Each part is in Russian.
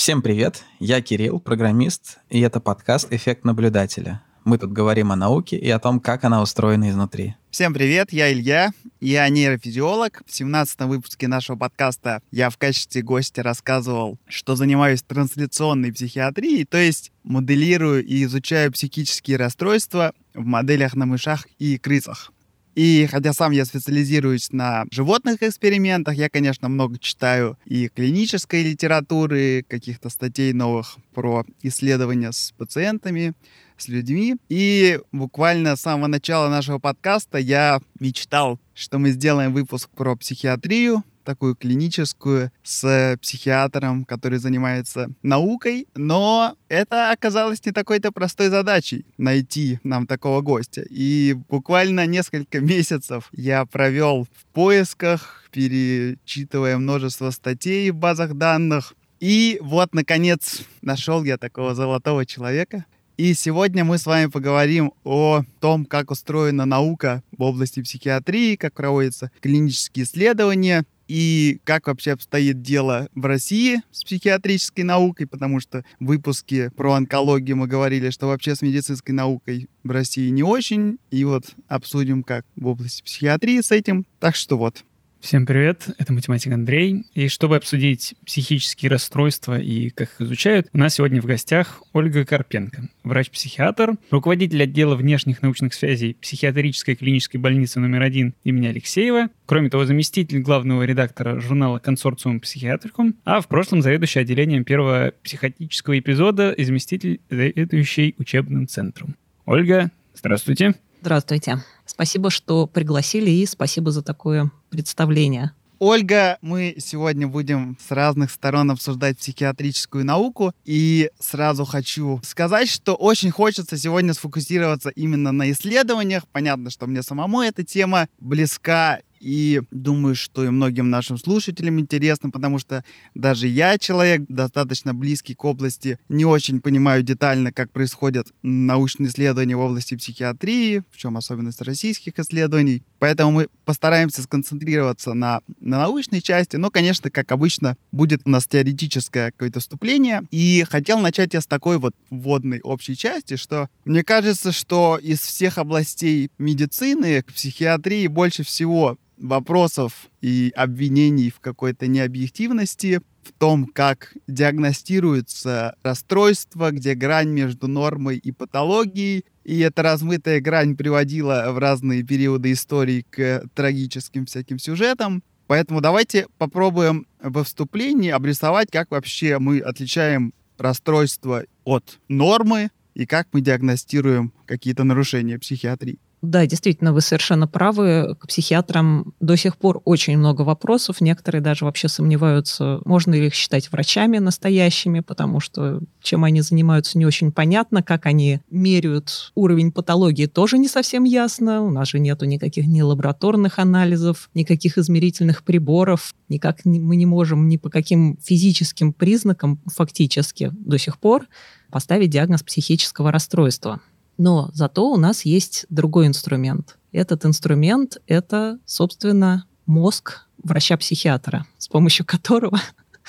Всем привет, я Кирилл, программист, и это подкаст «Эффект наблюдателя». Мы тут говорим о науке и о том, как она устроена изнутри. Всем привет, я Илья, я нейрофизиолог. В 17 выпуске нашего подкаста я в качестве гостя рассказывал, что занимаюсь трансляционной психиатрией, то есть моделирую и изучаю психические расстройства в моделях на мышах и крысах. И хотя сам я специализируюсь на животных экспериментах, я, конечно, много читаю и клинической литературы, каких-то статей новых про исследования с пациентами, с людьми. И буквально с самого начала нашего подкаста я мечтал, что мы сделаем выпуск про психиатрию, такую клиническую с психиатром, который занимается наукой, но это оказалось не такой-то простой задачей найти нам такого гостя. И буквально несколько месяцев я провел в поисках, перечитывая множество статей в базах данных. И вот, наконец, нашел я такого золотого человека. И сегодня мы с вами поговорим о том, как устроена наука в области психиатрии, как проводятся клинические исследования, и как вообще обстоит дело в России с психиатрической наукой, потому что в выпуске про онкологию мы говорили, что вообще с медицинской наукой в России не очень, и вот обсудим, как в области психиатрии с этим. Так что вот, Всем привет, это математик Андрей. И чтобы обсудить психические расстройства и как их изучают, у нас сегодня в гостях Ольга Карпенко, врач-психиатр, руководитель отдела внешних научных связей психиатрической клинической больницы номер один имени Алексеева, кроме того, заместитель главного редактора журнала «Консорциум Психиатрикум», а в прошлом заведующий отделением первого психотического эпизода и заместитель заведующий учебным центром. Ольга, здравствуйте. Здравствуйте. Спасибо, что пригласили, и спасибо за такое представление. Ольга, мы сегодня будем с разных сторон обсуждать психиатрическую науку, и сразу хочу сказать, что очень хочется сегодня сфокусироваться именно на исследованиях. Понятно, что мне самому эта тема близка, и думаю, что и многим нашим слушателям интересно, потому что даже я, человек достаточно близкий к области, не очень понимаю детально, как происходят научные исследования в области психиатрии, в чем особенность российских исследований. Поэтому мы постараемся сконцентрироваться на, на научной части. Но, конечно, как обычно, будет у нас теоретическое какое-то вступление. И хотел начать я с такой вот вводной общей части, что мне кажется, что из всех областей медицины к психиатрии больше всего вопросов и обвинений в какой-то необъективности, в том, как диагностируется расстройство, где грань между нормой и патологией, и эта размытая грань приводила в разные периоды истории к трагическим всяким сюжетам. Поэтому давайте попробуем во вступлении обрисовать, как вообще мы отличаем расстройство от нормы и как мы диагностируем какие-то нарушения психиатрии. Да, действительно, вы совершенно правы. К психиатрам до сих пор очень много вопросов. Некоторые даже вообще сомневаются, можно ли их считать врачами настоящими, потому что чем они занимаются, не очень понятно. Как они меряют уровень патологии, тоже не совсем ясно. У нас же нету никаких ни лабораторных анализов, никаких измерительных приборов. Никак мы не можем ни по каким физическим признакам фактически до сих пор поставить диагноз психического расстройства. Но зато у нас есть другой инструмент. Этот инструмент — это, собственно, мозг врача-психиатра, с помощью которого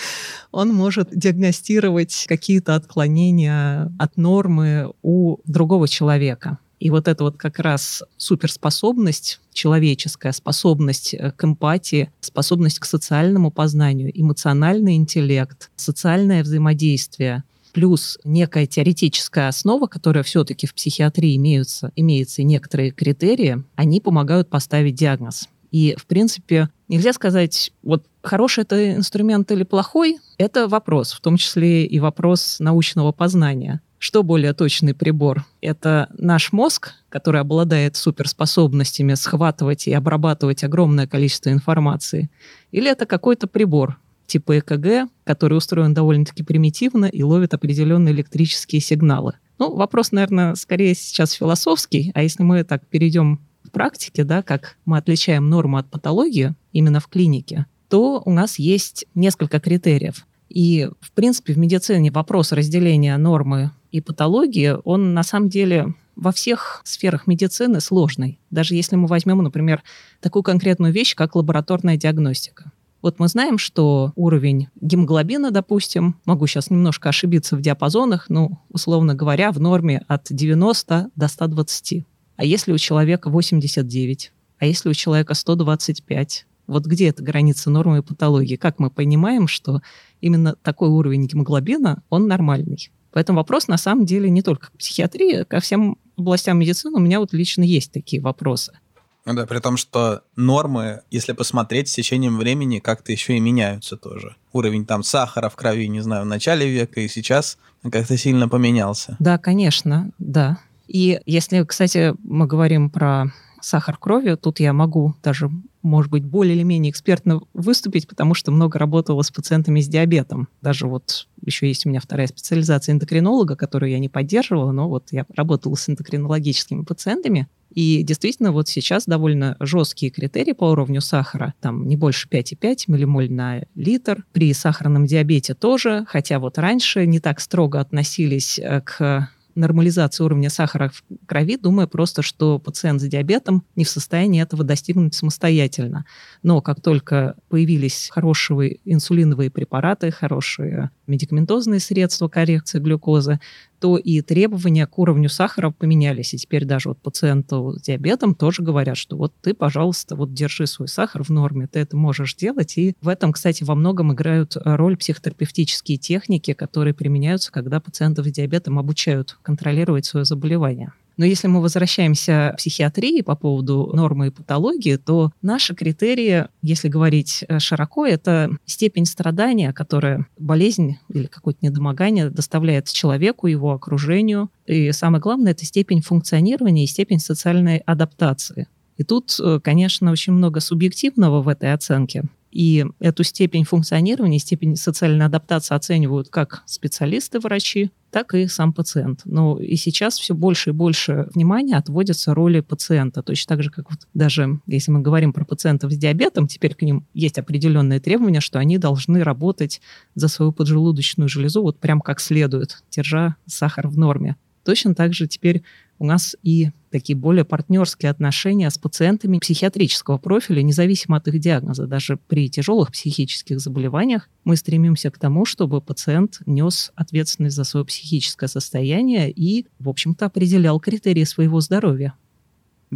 он может диагностировать какие-то отклонения от нормы у другого человека. И вот эта вот как раз суперспособность, человеческая способность э, к эмпатии, способность к социальному познанию, эмоциональный интеллект, социальное взаимодействие, плюс некая теоретическая основа, которая все-таки в психиатрии имеются, имеются и некоторые критерии, они помогают поставить диагноз. И, в принципе, нельзя сказать, вот хороший это инструмент или плохой, это вопрос, в том числе и вопрос научного познания. Что более точный прибор? Это наш мозг, который обладает суперспособностями схватывать и обрабатывать огромное количество информации? Или это какой-то прибор, типа ЭКГ, который устроен довольно-таки примитивно и ловит определенные электрические сигналы. Ну, вопрос, наверное, скорее сейчас философский, а если мы так перейдем в практике, да, как мы отличаем норму от патологии именно в клинике, то у нас есть несколько критериев. И, в принципе, в медицине вопрос разделения нормы и патологии, он на самом деле во всех сферах медицины сложный. Даже если мы возьмем, например, такую конкретную вещь, как лабораторная диагностика. Вот мы знаем, что уровень гемоглобина, допустим, могу сейчас немножко ошибиться в диапазонах, ну, условно говоря, в норме от 90 до 120. А если у человека 89? А если у человека 125? Вот где эта граница нормы и патологии? Как мы понимаем, что именно такой уровень гемоглобина, он нормальный? Поэтому вопрос на самом деле не только к психиатрии, ко всем областям медицины у меня вот лично есть такие вопросы. Да, при том, что нормы, если посмотреть, с течением времени как-то еще и меняются тоже. Уровень там сахара в крови, не знаю, в начале века и сейчас как-то сильно поменялся. Да, конечно, да. И если, кстати, мы говорим про сахар крови, тут я могу даже, может быть, более или менее экспертно выступить, потому что много работала с пациентами с диабетом. Даже вот еще есть у меня вторая специализация эндокринолога, которую я не поддерживала, но вот я работала с эндокринологическими пациентами, и действительно, вот сейчас довольно жесткие критерии по уровню сахара, там не больше 5,5 миллимоль на литр. При сахарном диабете тоже, хотя вот раньше не так строго относились э, к нормализации уровня сахара в крови, думая просто, что пациент с диабетом не в состоянии этого достигнуть самостоятельно. Но как только появились хорошие инсулиновые препараты, хорошие медикаментозные средства коррекции глюкозы, то и требования к уровню сахара поменялись. И теперь даже вот пациенту с диабетом тоже говорят, что вот ты, пожалуйста, вот держи свой сахар в норме, ты это можешь делать. И в этом, кстати, во многом играют роль психотерапевтические техники, которые применяются, когда пациентов с диабетом обучают контролировать свое заболевание. Но если мы возвращаемся к психиатрии по поводу нормы и патологии, то наши критерии, если говорить э, широко, это степень страдания, которая болезнь или какое-то недомогание доставляет человеку, его окружению. И самое главное, это степень функционирования и степень социальной адаптации. И тут, э, конечно, очень много субъективного в этой оценке. И эту степень функционирования, степень социальной адаптации оценивают как специалисты, врачи, так и сам пациент. Но и сейчас все больше и больше внимания отводится роли пациента. Точно так же, как вот даже если мы говорим про пациентов с диабетом, теперь к ним есть определенные требования, что они должны работать за свою поджелудочную железу вот прям как следует, держа сахар в норме. Точно так же теперь у нас и такие более партнерские отношения с пациентами психиатрического профиля, независимо от их диагноза. Даже при тяжелых психических заболеваниях мы стремимся к тому, чтобы пациент нес ответственность за свое психическое состояние и, в общем-то, определял критерии своего здоровья.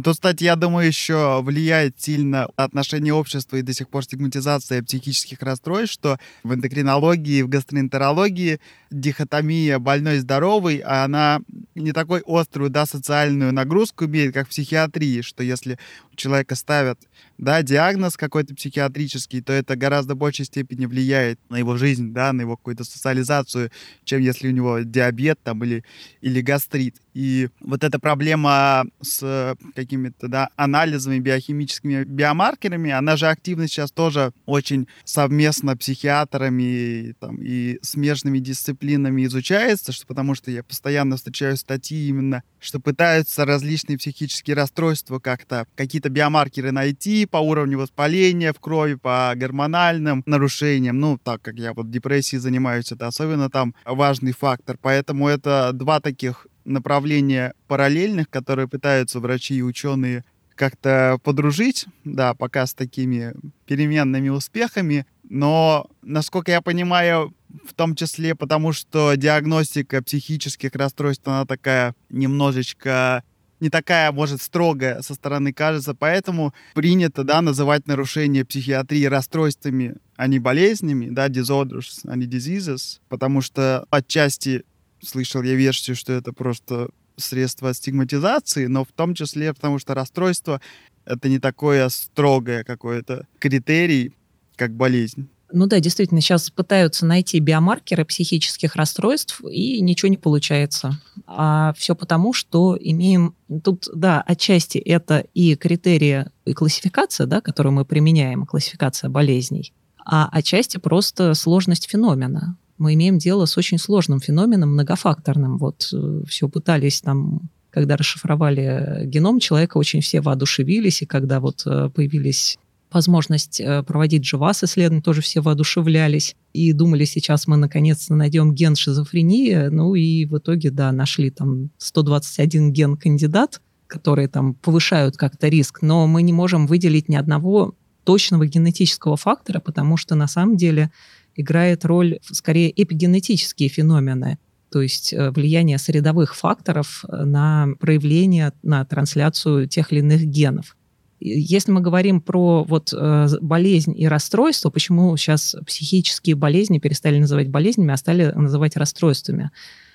Тут, кстати, я думаю, еще влияет сильно отношение общества и до сих пор стигматизация психических расстройств, что в эндокринологии, в гастроэнтерологии дихотомия больной-здоровый, а она не такой острую, да, социальную нагрузку имеет, как в психиатрии, что если у человека ставят, да, диагноз какой-то психиатрический, то это гораздо большей степени влияет на его жизнь, да, на его какую-то социализацию, чем если у него диабет там или, или гастрит. И вот эта проблема с какими-то, да, анализами, биохимическими биомаркерами, она же активно сейчас тоже очень совместно психиатрами там, и смежными дисциплинами изучается, что, потому что я постоянно встречаю статьи именно, что пытаются различные психические расстройства как-то, какие-то биомаркеры найти по уровню воспаления в крови, по гормональным нарушениям. Ну, так как я вот депрессией занимаюсь, это особенно там важный фактор. Поэтому это два таких направления параллельных, которые пытаются врачи и ученые как-то подружить, да, пока с такими переменными успехами. Но, насколько я понимаю, в том числе потому, что диагностика психических расстройств, она такая немножечко не такая, может, строгая со стороны кажется, поэтому принято, да, называть нарушения психиатрии расстройствами, а не болезнями, да, disorders, а не diseases, потому что отчасти слышал я версию, что это просто средство стигматизации, но в том числе потому, что расстройство — это не такое строгое какое-то критерий, как болезнь. Ну да, действительно, сейчас пытаются найти биомаркеры психических расстройств, и ничего не получается. А все потому, что имеем... Тут, да, отчасти это и критерии, и классификация, да, которую мы применяем, классификация болезней, а отчасти просто сложность феномена. Мы имеем дело с очень сложным феноменом, многофакторным. Вот э, все пытались там когда расшифровали геном человека, очень все воодушевились, и когда вот э, появились возможность э, проводить живас исследования, тоже все воодушевлялись и думали, сейчас мы наконец-то найдем ген шизофрении. Ну и в итоге, да, нашли там 121 ген кандидат, которые там повышают как-то риск, но мы не можем выделить ни одного точного генетического фактора, потому что на самом деле играет роль скорее эпигенетические феномены, то есть э, влияние средовых факторов э, на проявление, на трансляцию тех или иных генов. Если мы говорим про вот э, болезнь и расстройство, почему сейчас психические болезни перестали называть болезнями, а стали называть расстройствами?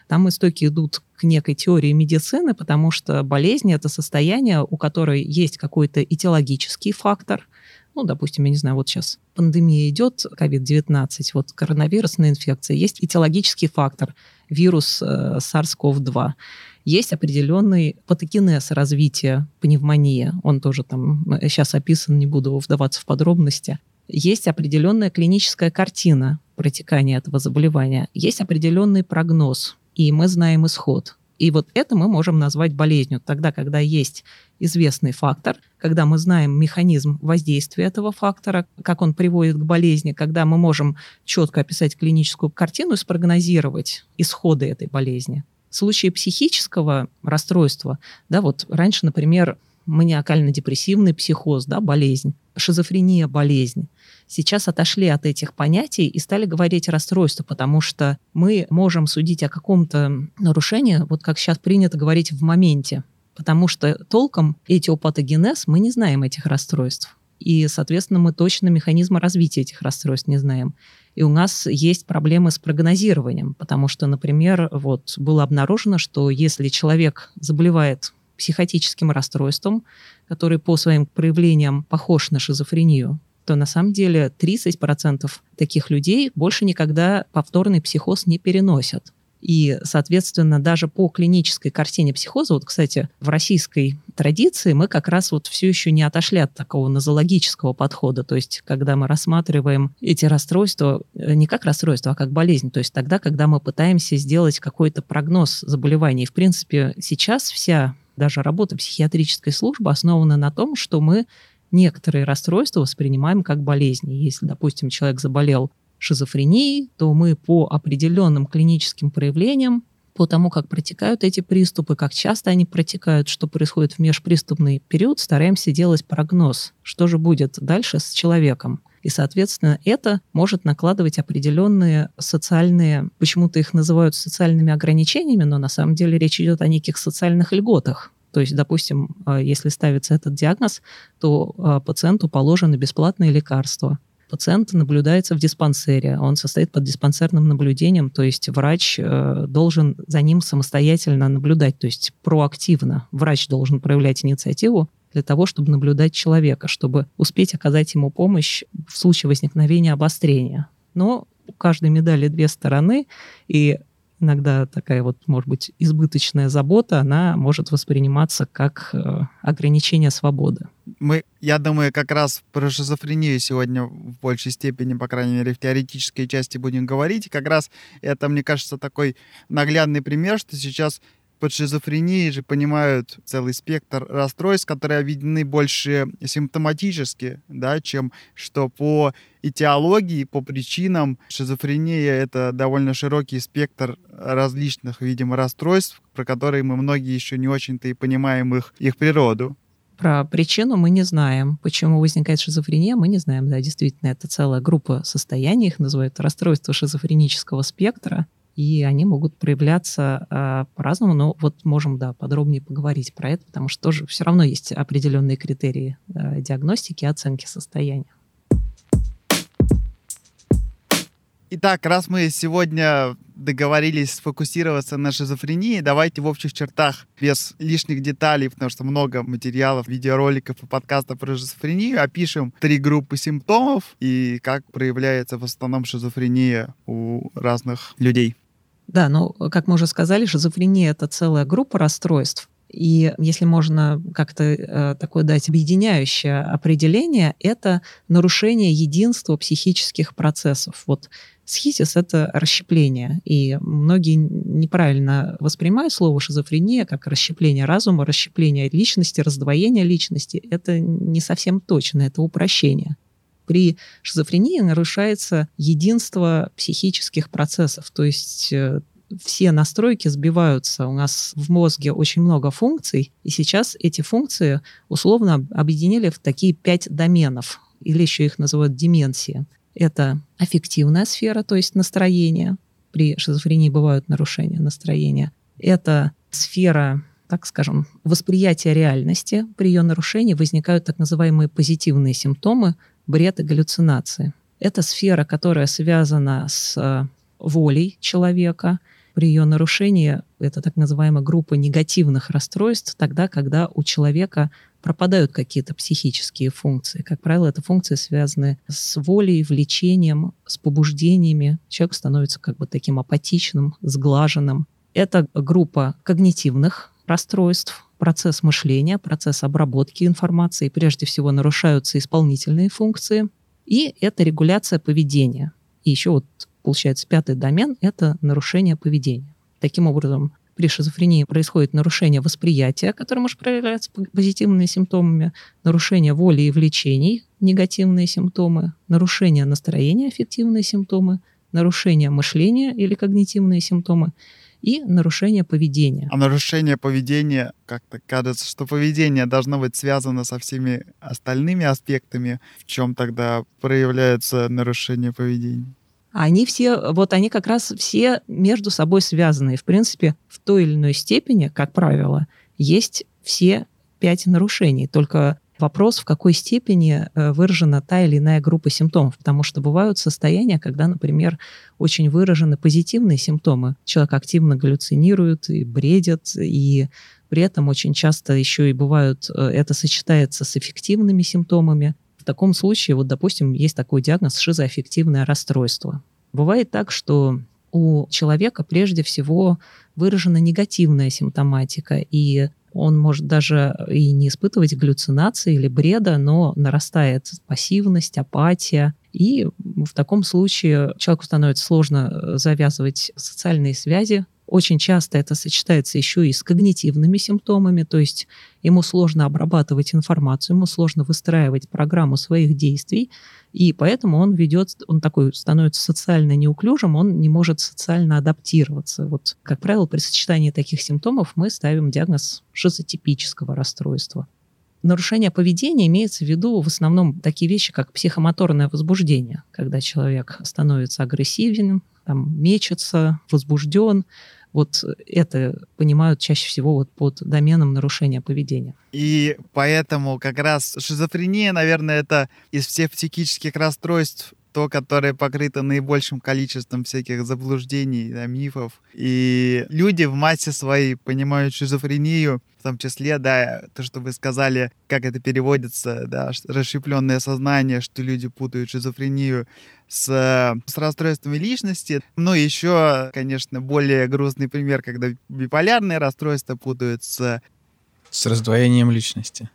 Там истоки идут к некой теории медицины, потому что болезнь — это состояние, у которой есть какой-то этиологический фактор, ну, допустим, я не знаю, вот сейчас пандемия идет, COVID-19, вот коронавирусная инфекция, есть этиологический фактор, вирус э, SARS-CoV-2 есть определенный патогенез развития пневмонии. Он тоже там сейчас описан, не буду вдаваться в подробности. Есть определенная клиническая картина протекания этого заболевания. Есть определенный прогноз, и мы знаем исход. И вот это мы можем назвать болезнью. Тогда, когда есть известный фактор, когда мы знаем механизм воздействия этого фактора, как он приводит к болезни, когда мы можем четко описать клиническую картину и спрогнозировать исходы этой болезни. В случае психического расстройства, да, вот раньше, например, маниакально-депрессивный психоз, да, болезнь, шизофрения, болезнь. Сейчас отошли от этих понятий и стали говорить расстройство, потому что мы можем судить о каком-то нарушении, вот как сейчас принято говорить в моменте, потому что толком этиопатогенез мы не знаем этих расстройств. И, соответственно, мы точно механизмы развития этих расстройств не знаем. И у нас есть проблемы с прогнозированием, потому что, например, вот было обнаружено, что если человек заболевает психотическим расстройством, который по своим проявлениям похож на шизофрению, то на самом деле 30% таких людей больше никогда повторный психоз не переносят. И, соответственно, даже по клинической картине психоза, вот, кстати, в российской традиции мы как раз вот все еще не отошли от такого нозологического подхода. То есть, когда мы рассматриваем эти расстройства э, не как расстройство, а как болезнь. То есть тогда, когда мы пытаемся сделать какой-то прогноз заболевания. И, в принципе, сейчас вся даже работа психиатрической службы основана на том, что мы некоторые расстройства воспринимаем как болезни. Если, допустим, человек заболел шизофрении, то мы по определенным клиническим проявлениям, по тому, как протекают эти приступы, как часто они протекают, что происходит в межприступный период, стараемся делать прогноз, что же будет дальше с человеком. И, соответственно, это может накладывать определенные социальные, почему-то их называют социальными ограничениями, но на самом деле речь идет о неких социальных льготах. То есть, допустим, э, если ставится этот диагноз, то э, пациенту положены бесплатные лекарства пациент наблюдается в диспансере, он состоит под диспансерным наблюдением, то есть врач э, должен за ним самостоятельно наблюдать, то есть проактивно. Врач должен проявлять инициативу для того, чтобы наблюдать человека, чтобы успеть оказать ему помощь в случае возникновения обострения. Но у каждой медали две стороны, и иногда такая вот, может быть, избыточная забота, она может восприниматься как э, ограничение свободы. Мы, я думаю, как раз про шизофрению сегодня в большей степени, по крайней мере, в теоретической части будем говорить. И как раз это, мне кажется, такой наглядный пример, что сейчас под шизофренией же понимают целый спектр расстройств, которые объединены больше симптоматически, да, чем что по этиологии, по причинам. Шизофрения — это довольно широкий спектр различных, видимо, расстройств, про которые мы многие еще не очень-то и понимаем их, их природу. Про причину мы не знаем. Почему возникает шизофрения, мы не знаем. Да, действительно, это целая группа состояний, их называют расстройство шизофренического спектра и они могут проявляться э, по-разному, но вот можем, да, подробнее поговорить про это, потому что тоже все равно есть определенные критерии э, диагностики и оценки состояния. Итак, раз мы сегодня договорились сфокусироваться на шизофрении, давайте в общих чертах, без лишних деталей, потому что много материалов, видеороликов и подкастов про шизофрению, опишем три группы симптомов и как проявляется в основном шизофрения у разных людей. Да, ну, как мы уже сказали, шизофрения — это целая группа расстройств. И если можно как-то э, такое дать объединяющее определение, это нарушение единства психических процессов. Вот схизис — это расщепление, и многие неправильно воспринимают слово шизофрения как расщепление разума, расщепление личности, раздвоение личности. Это не совсем точно, это упрощение при шизофрении нарушается единство психических процессов, то есть э, все настройки сбиваются. У нас в мозге очень много функций, и сейчас эти функции условно объединили в такие пять доменов. или еще их называют деменция. Это аффективная сфера, то есть настроение. При шизофрении бывают нарушения настроения. Это сфера так скажем, восприятия реальности. При ее нарушении возникают так называемые позитивные симптомы, бред и галлюцинации. Это сфера, которая связана с э, волей человека. При ее нарушении это так называемая группа негативных расстройств, тогда, когда у человека пропадают какие-то психические функции. Как правило, это функции связаны с волей, влечением, с побуждениями. Человек становится как бы таким апатичным, сглаженным. Это группа когнитивных расстройств, процесс мышления, процесс обработки информации. Прежде всего нарушаются исполнительные функции. И это регуляция поведения. И еще вот получается пятый домен – это нарушение поведения. Таким образом, при шизофрении происходит нарушение восприятия, которое может проявляться позитивными симптомами, нарушение воли и влечений, негативные симптомы, нарушение настроения, эффективные симптомы, нарушение мышления или когнитивные симптомы и нарушение поведения. А нарушение поведения, как-то кажется, что поведение должно быть связано со всеми остальными аспектами. В чем тогда проявляется нарушение поведения? Они все, вот они как раз все между собой связаны. И, в принципе, в той или иной степени, как правило, есть все пять нарушений. Только вопрос, в какой степени э, выражена та или иная группа симптомов, потому что бывают состояния, когда, например, очень выражены позитивные симптомы. Человек активно галлюцинирует и бредит, и при этом очень часто еще и бывают, э, это сочетается с эффективными симптомами. В таком случае, вот, допустим, есть такой диагноз шизоаффективное расстройство. Бывает так, что у человека прежде всего выражена негативная симптоматика, и он может даже и не испытывать галлюцинации или бреда, но нарастает пассивность, апатия. И в таком случае человеку становится сложно завязывать социальные связи, очень часто это сочетается еще и с когнитивными симптомами, то есть ему сложно обрабатывать информацию, ему сложно выстраивать программу своих действий, и поэтому он ведет, он такой становится социально неуклюжим, он не может социально адаптироваться. Вот, как правило, при сочетании таких симптомов мы ставим диагноз шизотипического расстройства. Нарушение поведения имеется в виду в основном такие вещи, как психомоторное возбуждение, когда человек становится агрессивен, там, мечется, возбужден, вот это понимают чаще всего вот под доменом нарушения поведения. И поэтому как раз шизофрения, наверное, это из всех психических расстройств то, которое покрыто наибольшим количеством всяких заблуждений, да, мифов. И люди в массе своей понимают шизофрению, в том числе, да, то, что вы сказали, как это переводится, да, расщепленное сознание, что люди путают шизофрению с, с расстройствами личности. Ну, еще, конечно, более грустный пример, когда биполярные расстройства путают с... С раздвоением личности,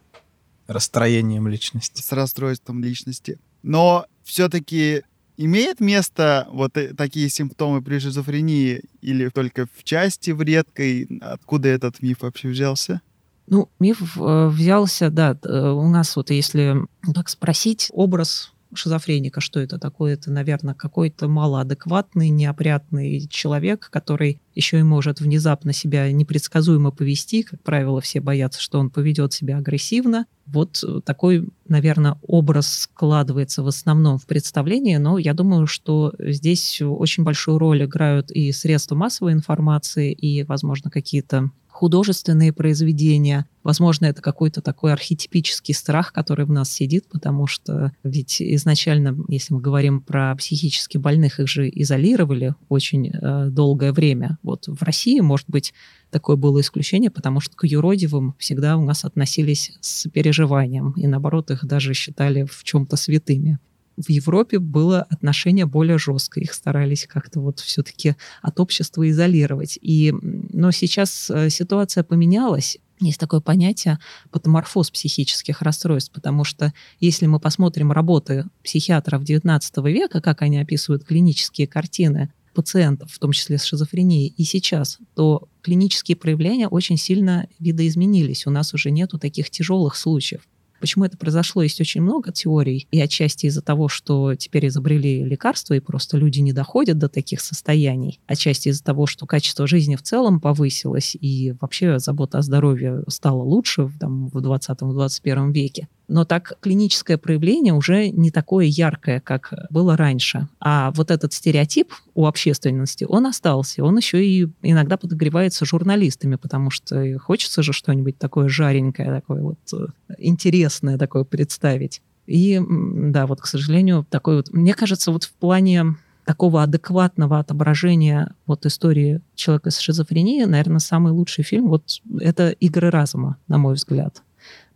расстроением личности. С расстройством личности. Но все-таки имеет место вот э, такие симптомы при шизофрении или только в части, в редкой? Откуда этот миф вообще взялся? Ну, миф э, взялся, да, э, у нас вот если так спросить, образ шизофреника, что это такое? Это, наверное, какой-то малоадекватный, неопрятный человек, который еще и может внезапно себя непредсказуемо повести. Как правило, все боятся, что он поведет себя агрессивно. Вот такой, наверное, образ складывается в основном в представлении, но я думаю, что здесь очень большую роль играют и средства массовой информации, и, возможно, какие-то художественные произведения. Возможно, это какой-то такой архетипический страх, который в нас сидит, потому что ведь изначально, если мы говорим про психически больных, их же изолировали очень э, долгое время. Вот в России, может быть, такое было исключение, потому что к юродивым всегда у нас относились с переживанием, и наоборот, их даже считали в чем-то святыми в Европе было отношение более жесткое. Их старались как-то вот все-таки от общества изолировать. И, но сейчас э, ситуация поменялась. Есть такое понятие патоморфоз психических расстройств, потому что если мы посмотрим работы психиатров XIX века, как они описывают клинические картины пациентов, в том числе с шизофренией, и сейчас, то клинические проявления очень сильно видоизменились. У нас уже нету таких тяжелых случаев. Почему это произошло, есть очень много теорий, и отчасти из-за того, что теперь изобрели лекарства, и просто люди не доходят до таких состояний, отчасти из-за того, что качество жизни в целом повысилось, и вообще забота о здоровье стала лучше там, в 20-21 веке. Но так клиническое проявление уже не такое яркое, как было раньше. А вот этот стереотип у общественности, он остался. Он еще и иногда подогревается журналистами, потому что хочется же что-нибудь такое жаренькое, такое вот э, интересное такое представить. И да, вот, к сожалению, такой вот... Мне кажется, вот в плане такого адекватного отображения вот истории человека с шизофренией, наверное, самый лучший фильм вот это «Игры разума», на мой взгляд.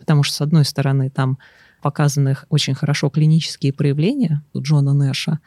Потому что, с одной стороны, там показаны очень хорошо клинические проявления у Джона Нэша,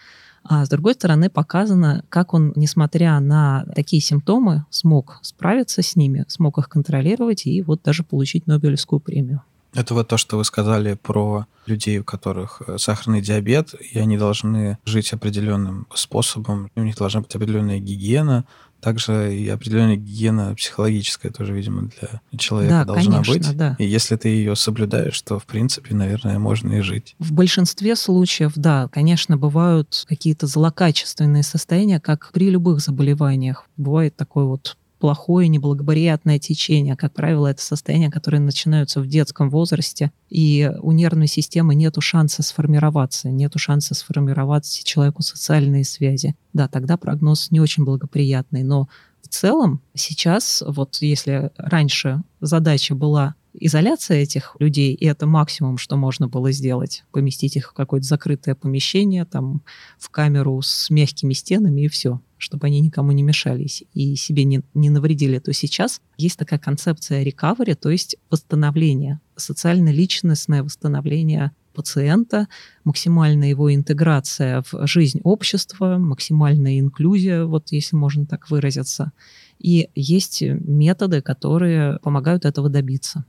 а с другой стороны показано, как он, несмотря на такие симптомы, смог справиться с ними, смог их контролировать и вот даже получить Нобелевскую премию. Это вот то, что вы сказали про людей, у которых э, сахарный диабет, и они должны жить определенным способом, у них должна быть определенная гигиена, также и определенная гигиена психологическая тоже, видимо, для человека да, должна конечно, быть. Да. И если ты ее соблюдаешь, то, в принципе, наверное, можно и жить. В большинстве случаев, да, конечно, бывают какие-то злокачественные состояния, как при любых заболеваниях. Бывает такой вот плохое, неблагоприятное течение. Как правило, это состояния, которые начинаются в детском возрасте, и у нервной системы нет шанса сформироваться, нет шанса сформировать человеку социальные связи. Да, тогда прогноз не очень благоприятный, но в целом сейчас, вот если раньше задача была изоляция этих людей, и это максимум, что можно было сделать. Поместить их в какое-то закрытое помещение, там, в камеру с мягкими стенами, и все чтобы они никому не мешались и себе не, не навредили, то сейчас есть такая концепция recovery, то есть восстановление, социально-личностное восстановление пациента, максимальная его интеграция в жизнь общества, максимальная инклюзия, вот если можно так выразиться. И есть методы, которые помогают этого добиться.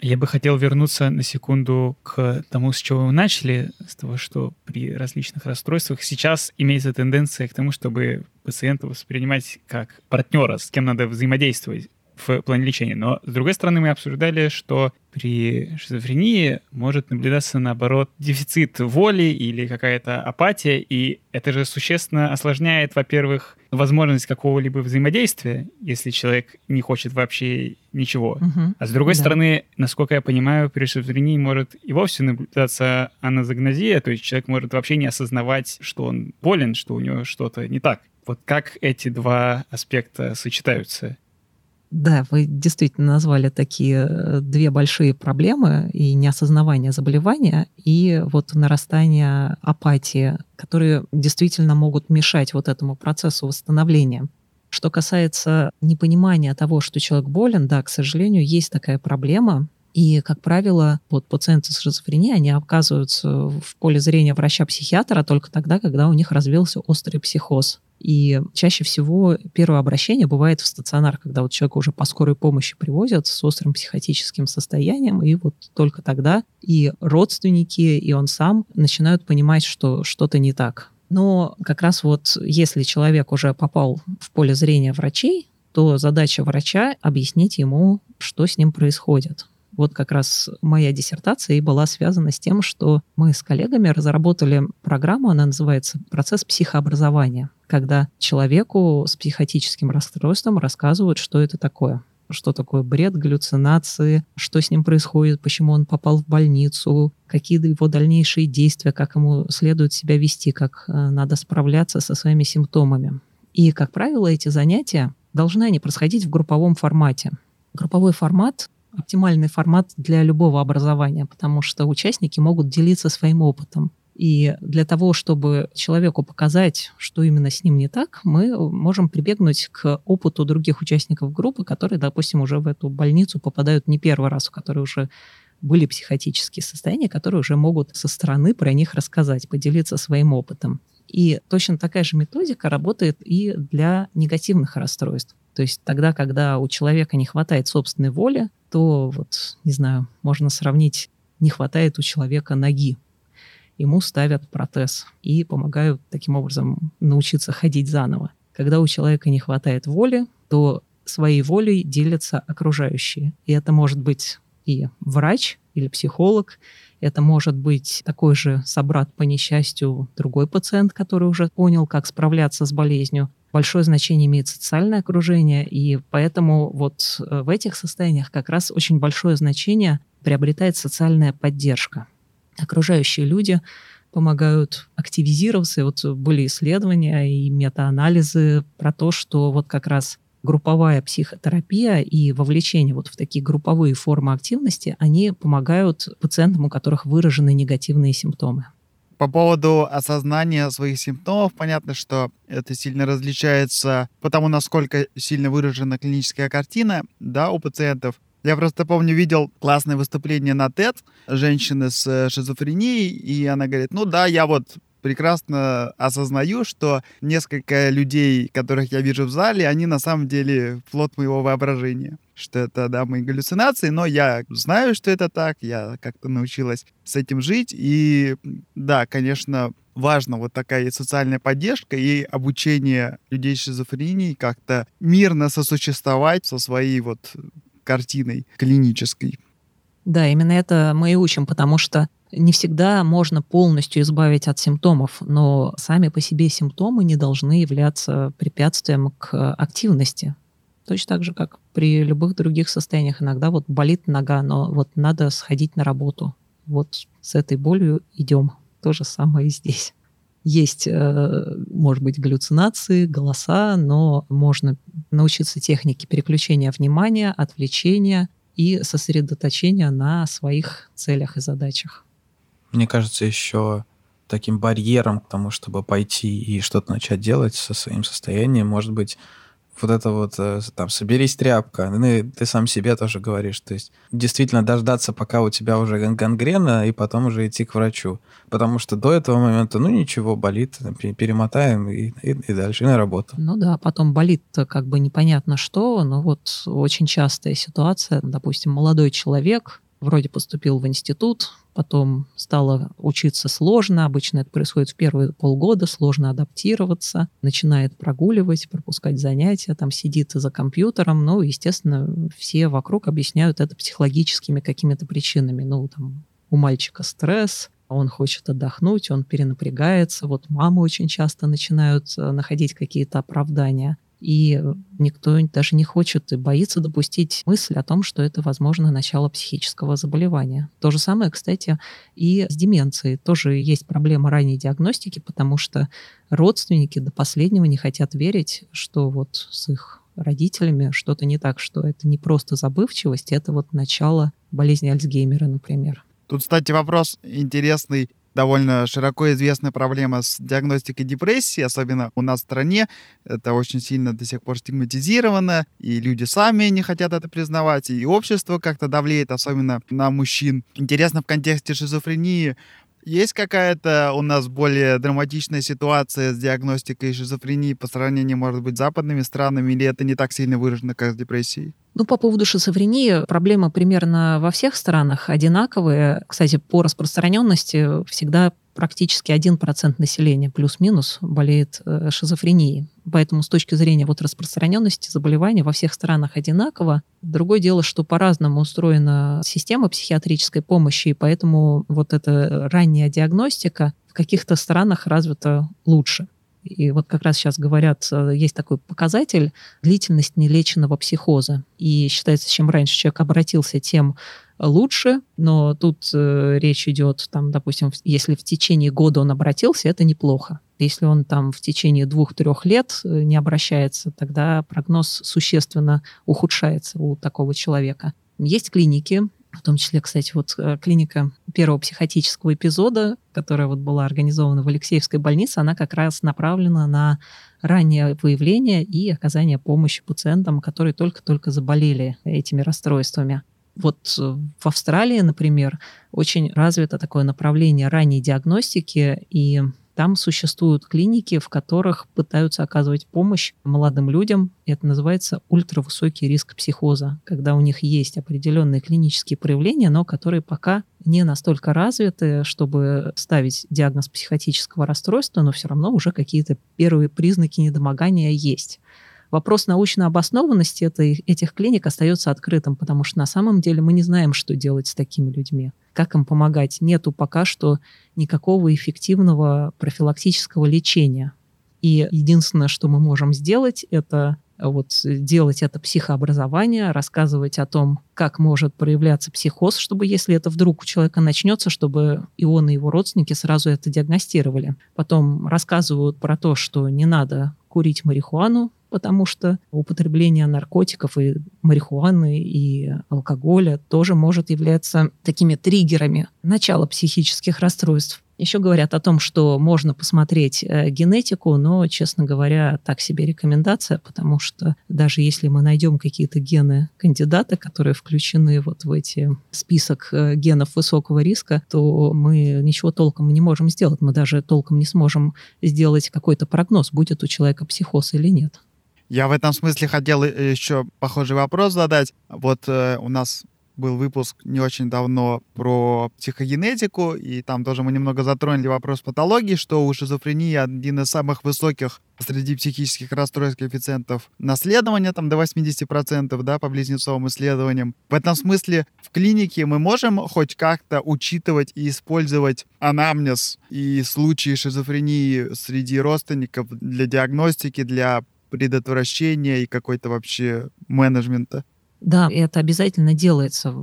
Я бы хотел вернуться на секунду к тому, с чего вы начали, с того, что при различных расстройствах сейчас имеется тенденция к тому, чтобы пациента воспринимать как партнера, с кем надо взаимодействовать в плане лечения. Но, с другой стороны, мы обсуждали, что при шизофрении может наблюдаться, наоборот, дефицит воли или какая-то апатия, и это же существенно осложняет, во-первых, возможность какого-либо взаимодействия, если человек не хочет вообще ничего. Угу. А с другой да. стороны, насколько я понимаю, при шизофрении может и вовсе наблюдаться аназагнозия, то есть человек может вообще не осознавать, что он болен, что у него что-то не так. Вот как эти два аспекта сочетаются? Да, вы действительно назвали такие э, две большие проблемы и неосознавание заболевания, и вот нарастание апатии, которые действительно могут мешать вот этому процессу восстановления. Что касается непонимания того, что человек болен, да, к сожалению, есть такая проблема, и, как правило, вот пациенты с шизофренией, они оказываются в поле зрения врача-психиатра только тогда, когда у них развился острый психоз. И чаще всего первое обращение бывает в стационар, когда вот человека уже по скорой помощи привозят с острым психотическим состоянием, и вот только тогда и родственники, и он сам начинают понимать, что что-то не так. Но как раз вот если человек уже попал в поле зрения врачей, то задача врача объяснить ему, что с ним происходит. Вот как раз моя диссертация и была связана с тем, что мы с коллегами разработали программу, она называется «Процесс психообразования», когда человеку с психотическим расстройством рассказывают, что это такое что такое бред, галлюцинации, что с ним происходит, почему он попал в больницу, какие его дальнейшие действия, как ему следует себя вести, как э, надо справляться со своими симптомами. И, как правило, эти занятия должны они происходить в групповом формате. Групповой формат оптимальный формат для любого образования, потому что участники могут делиться своим опытом. И для того, чтобы человеку показать, что именно с ним не так, мы можем прибегнуть к опыту других участников группы, которые, допустим, уже в эту больницу попадают не первый раз, у которых уже были психотические состояния, которые уже могут со стороны про них рассказать, поделиться своим опытом. И точно такая же методика работает и для негативных расстройств. То есть тогда, когда у человека не хватает собственной воли, то вот, не знаю, можно сравнить, не хватает у человека ноги. Ему ставят протез и помогают таким образом научиться ходить заново. Когда у человека не хватает воли, то своей волей делятся окружающие. И это может быть и врач или психолог, это может быть такой же собрат по несчастью, другой пациент, который уже понял, как справляться с болезнью большое значение имеет социальное окружение, и поэтому вот э, в этих состояниях как раз очень большое значение приобретает социальная поддержка. Окружающие люди помогают активизироваться. И вот были исследования и метаанализы про то, что вот как раз групповая психотерапия и вовлечение вот в такие групповые формы активности, они помогают пациентам, у которых выражены негативные симптомы. По поводу осознания своих симптомов, понятно, что это сильно различается по тому, насколько сильно выражена клиническая картина да, у пациентов. Я просто помню, видел классное выступление на TED женщины с э, шизофренией, и она говорит, ну да, я вот прекрасно осознаю, что несколько людей, которых я вижу в зале, они на самом деле плод моего воображения. Что это, да, мои галлюцинации, но я знаю, что это так, я как-то научилась с этим жить. И да, конечно, важна вот такая социальная поддержка и обучение людей с шизофренией как-то мирно сосуществовать со своей вот картиной клинической. Да, именно это мы и учим, потому что не всегда можно полностью избавить от симптомов, но сами по себе симптомы не должны являться препятствием к активности. Точно так же, как при любых других состояниях. Иногда вот болит нога, но вот надо сходить на работу. Вот с этой болью идем. То же самое и здесь. Есть, э, может быть, галлюцинации, голоса, но можно научиться технике переключения внимания, отвлечения и сосредоточения на своих целях и задачах. Мне кажется, еще таким барьером к тому, чтобы пойти и что-то начать делать со своим состоянием, может быть, вот это вот, э, там, соберись тряпка, ну, ты сам себе тоже говоришь, то есть действительно дождаться, пока у тебя уже гангрена, и потом уже идти к врачу, потому что до этого момента, ну, ничего, болит, перемотаем и, и, и дальше, и на работу. Ну да, потом болит как бы непонятно что, но вот очень частая ситуация, допустим, молодой человек, вроде поступил в институт, потом стало учиться сложно, обычно это происходит в первые полгода, сложно адаптироваться, начинает прогуливать, пропускать занятия, там сидит за компьютером, ну, естественно, все вокруг объясняют это психологическими какими-то причинами, ну, там, у мальчика стресс, он хочет отдохнуть, он перенапрягается. Вот мамы очень часто начинают э, находить какие-то оправдания и никто даже не хочет и боится допустить мысль о том, что это, возможно, начало психического заболевания. То же самое, кстати, и с деменцией. Тоже есть проблема ранней диагностики, потому что родственники до последнего не хотят верить, что вот с их родителями что-то не так, что это не просто забывчивость, это вот начало болезни Альцгеймера, например. Тут, кстати, вопрос интересный довольно широко известная проблема с диагностикой депрессии, особенно у нас в стране. Это очень сильно до сих пор стигматизировано, и люди сами не хотят это признавать, и общество как-то давлеет, особенно на мужчин. Интересно в контексте шизофрении, есть какая-то у нас более драматичная ситуация с диагностикой шизофрении по сравнению, может быть, с западными странами, или это не так сильно выражено, как с депрессией? Ну, по поводу шизофрении, проблема примерно во всех странах одинаковые. Кстати, по распространенности всегда практически 1% населения плюс-минус болеет э, шизофренией. Поэтому с точки зрения вот распространенности заболевания во всех странах одинаково. Другое дело, что по-разному устроена система психиатрической помощи, и поэтому вот эта ранняя диагностика в каких-то странах развита лучше. И вот как раз сейчас говорят, э, есть такой показатель длительность нелеченного психоза. И считается, чем раньше человек обратился, тем лучше, но тут э, речь идет, там, допустим, если в течение года он обратился, это неплохо. Если он там в течение двух-трех лет э, не обращается, тогда прогноз существенно ухудшается у такого человека. Есть клиники, в том числе, кстати, вот э, клиника первого психотического эпизода, которая вот была организована в Алексеевской больнице, она как раз направлена на раннее выявление и оказание помощи пациентам, которые только-только заболели этими расстройствами. Вот э, в Австралии, например, очень развито такое направление ранней диагностики, и там существуют клиники, в которых пытаются оказывать помощь молодым людям. Это называется ультравысокий риск психоза, когда у них есть определенные клинические проявления, но которые пока не настолько развиты, чтобы ставить диагноз психотического расстройства, но все равно уже какие-то первые признаки недомогания есть вопрос научной обоснованности этой, этих клиник остается открытым, потому что на самом деле мы не знаем, что делать с такими людьми, как им помогать. Нету пока что никакого эффективного профилактического лечения. И единственное, что мы можем сделать, это вот делать это психообразование, рассказывать о том, как может проявляться психоз, чтобы если это вдруг у человека начнется, чтобы и он, и его родственники сразу это диагностировали. Потом рассказывают про то, что не надо курить марихуану, потому что употребление наркотиков и марихуаны и алкоголя тоже может являться такими триггерами начала психических расстройств. Еще говорят о том, что можно посмотреть э, генетику, но, честно говоря, так себе рекомендация, потому что даже если мы найдем какие-то гены кандидата, которые включены вот в эти список э, генов высокого риска, то мы ничего толком не можем сделать. Мы даже толком не сможем сделать какой-то прогноз, будет у человека психоз или нет. Я в этом смысле хотел э, еще похожий вопрос задать. Вот э, у нас был выпуск не очень давно про психогенетику, и там тоже мы немного затронули вопрос патологии, что у шизофрении один из самых высоких среди психических расстройств коэффициентов наследования, там до 80%, да, по близнецовым исследованиям. В этом смысле в клинике мы можем хоть как-то учитывать и использовать анамнез и случаи шизофрении среди родственников для диагностики, для предотвращения и какой-то вообще менеджмента? Да, это обязательно делается.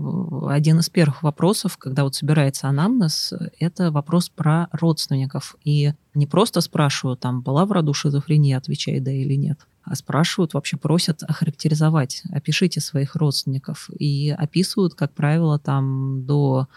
Один из первых вопросов, когда вот собирается анамнез, это вопрос про родственников. И не просто спрашивают, там, была в роду шизофрения, отвечай да или нет, а спрашивают, вообще просят охарактеризовать, опишите своих родственников. И описывают, как правило, там до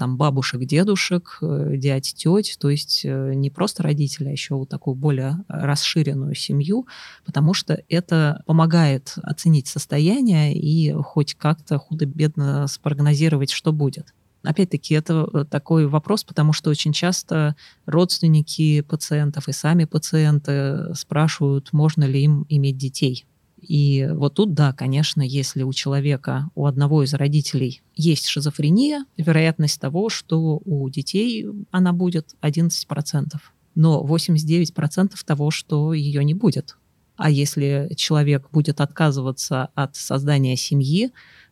там бабушек, дедушек, э, дядь, теть, то есть э, не просто родители, а еще вот такую более расширенную семью, потому что это помогает оценить состояние и хоть как-то худо-бедно спрогнозировать, что будет. Опять-таки, это э, такой вопрос, потому что очень часто родственники пациентов и сами пациенты спрашивают, можно ли им иметь детей. И вот тут, да, конечно, если у человека, у одного из родителей есть шизофрения, вероятность того, что у детей она будет 11%. Но 89% того, что ее не будет. А если человек будет отказываться от создания семьи,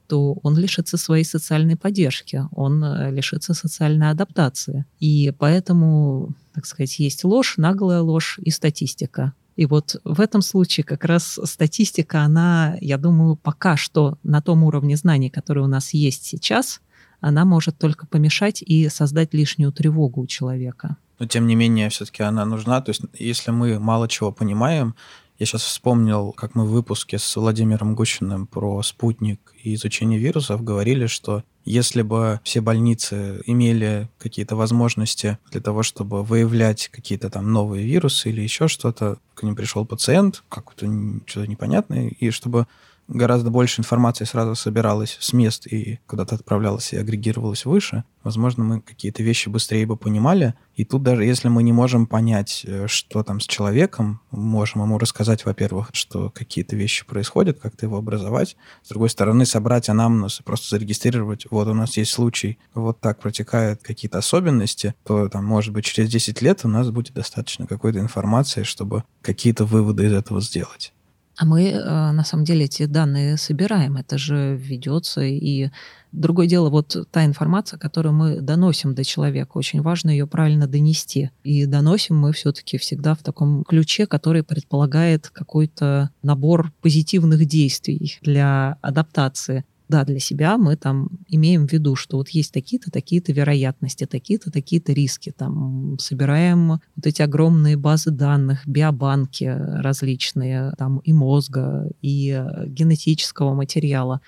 то он лишится своей социальной поддержки, он э, лишится социальной адаптации. И поэтому, так сказать, есть ложь, наглая ложь и статистика. И вот в этом случае как раз статистика, она, я думаю, пока что на том уровне знаний, который у нас есть сейчас, она может только помешать и создать лишнюю тревогу у человека. Но тем не менее, все-таки она нужна. То есть, если мы мало чего понимаем, я сейчас вспомнил, как мы в выпуске с Владимиром Гущиным про спутник и изучение вирусов говорили, что если бы все больницы имели какие-то возможности для того, чтобы выявлять какие-то там новые вирусы или еще что-то, к ним пришел пациент, какой-то что-то непонятное, и чтобы гораздо больше информации сразу собиралась с мест и куда-то отправлялась и агрегировалась выше, возможно, мы какие-то вещи быстрее бы понимали. И тут даже если мы не можем понять, э, что там с человеком, можем ему рассказать, во-первых, что какие-то вещи происходят, как-то его образовать. С другой стороны, собрать анамнез и просто зарегистрировать, вот у нас есть случай, вот так протекают какие-то особенности, то там, может быть, через 10 лет у нас будет достаточно какой-то информации, чтобы какие-то выводы из этого сделать. А мы, э, на самом деле, эти данные собираем. Это же ведется. И другое дело, вот та информация, которую мы доносим до человека, очень важно ее правильно донести. И доносим мы все-таки всегда в таком ключе, который предполагает какой-то набор позитивных действий для адаптации да, для себя мы там имеем в виду, что вот есть такие-то, такие-то вероятности, такие-то, такие-то риски. Там собираем вот эти огромные базы данных, биобанки различные, там и мозга, и э, генетического материала.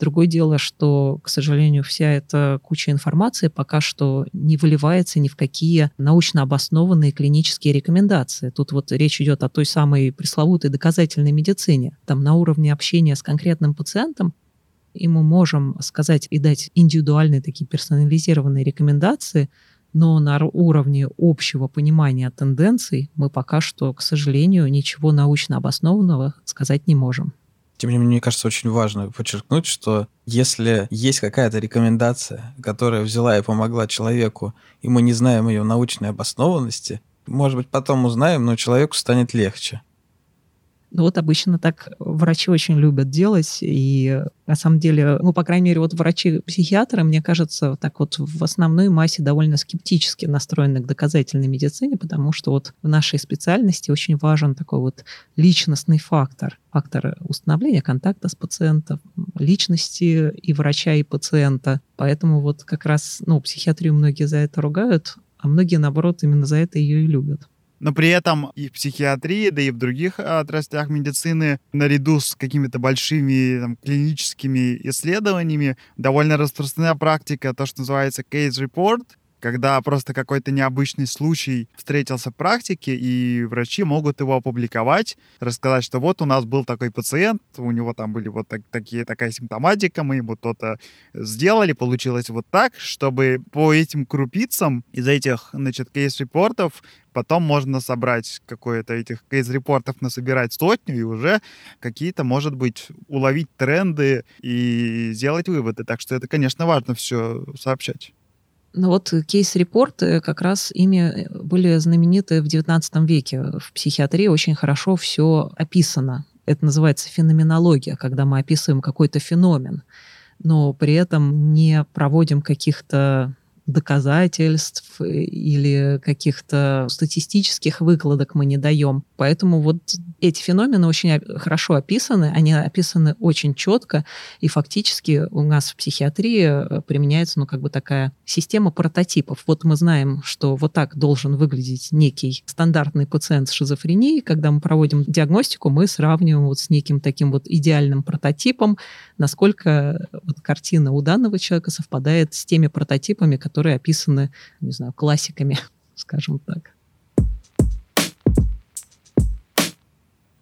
Другое дело, что, к сожалению, вся эта куча информации пока что не выливается ни в какие научно обоснованные клинические рекомендации. Тут вот речь идет о той самой пресловутой доказательной медицине. Там на уровне общения с конкретным пациентом и мы можем сказать и дать индивидуальные такие персонализированные рекомендации, но на уровне общего понимания тенденций мы пока что, к сожалению, ничего научно обоснованного сказать не можем. Тем не менее, мне кажется, очень важно подчеркнуть, что если есть какая-то рекомендация, которая взяла и помогла человеку, и мы не знаем ее научной обоснованности, может быть, потом узнаем, но человеку станет легче. Ну вот обычно так врачи очень любят делать, и на самом деле, ну, по крайней мере, вот врачи-психиатры, мне кажется, так вот в основной массе довольно скептически настроены к доказательной медицине, потому что вот в нашей специальности очень важен такой вот личностный фактор, фактор установления контакта с пациентом, личности и врача, и пациента. Поэтому вот как раз, ну, психиатрию многие за это ругают, а многие, наоборот, именно за это ее и любят. Но при этом и в психиатрии, да и в других отраслях медицины, наряду с какими-то большими там, клиническими исследованиями, довольно распространена практика, то, что называется case report, когда просто какой-то необычный случай встретился в практике, и врачи могут его опубликовать, рассказать, что вот у нас был такой пациент, у него там были вот так, такие, такая симптоматика, мы ему то-то сделали, получилось вот так, чтобы по этим крупицам из этих, значит, кейс-репортов потом можно собрать какое-то этих кейс-репортов, насобирать сотню и уже какие-то, может быть, уловить тренды и сделать выводы. Так что это, конечно, важно все сообщать. Ну вот кейс-репорты как раз ими э, были знамениты в XIX веке. В психиатрии очень хорошо все описано. Это называется феноменология, когда мы описываем какой-то феномен, но при этом не проводим каких-то доказательств или каких-то статистических выкладок мы не даем. Поэтому вот эти феномены очень хорошо описаны, они описаны очень четко, и фактически у нас в психиатрии э, применяется, ну, как бы такая система прототипов. Вот мы знаем, что вот так должен выглядеть некий стандартный пациент с шизофренией. Когда мы проводим диагностику, мы сравниваем вот с неким таким вот идеальным прототипом, насколько вот картина у данного человека совпадает с теми прототипами, которые описаны, не знаю, классиками, скажем так.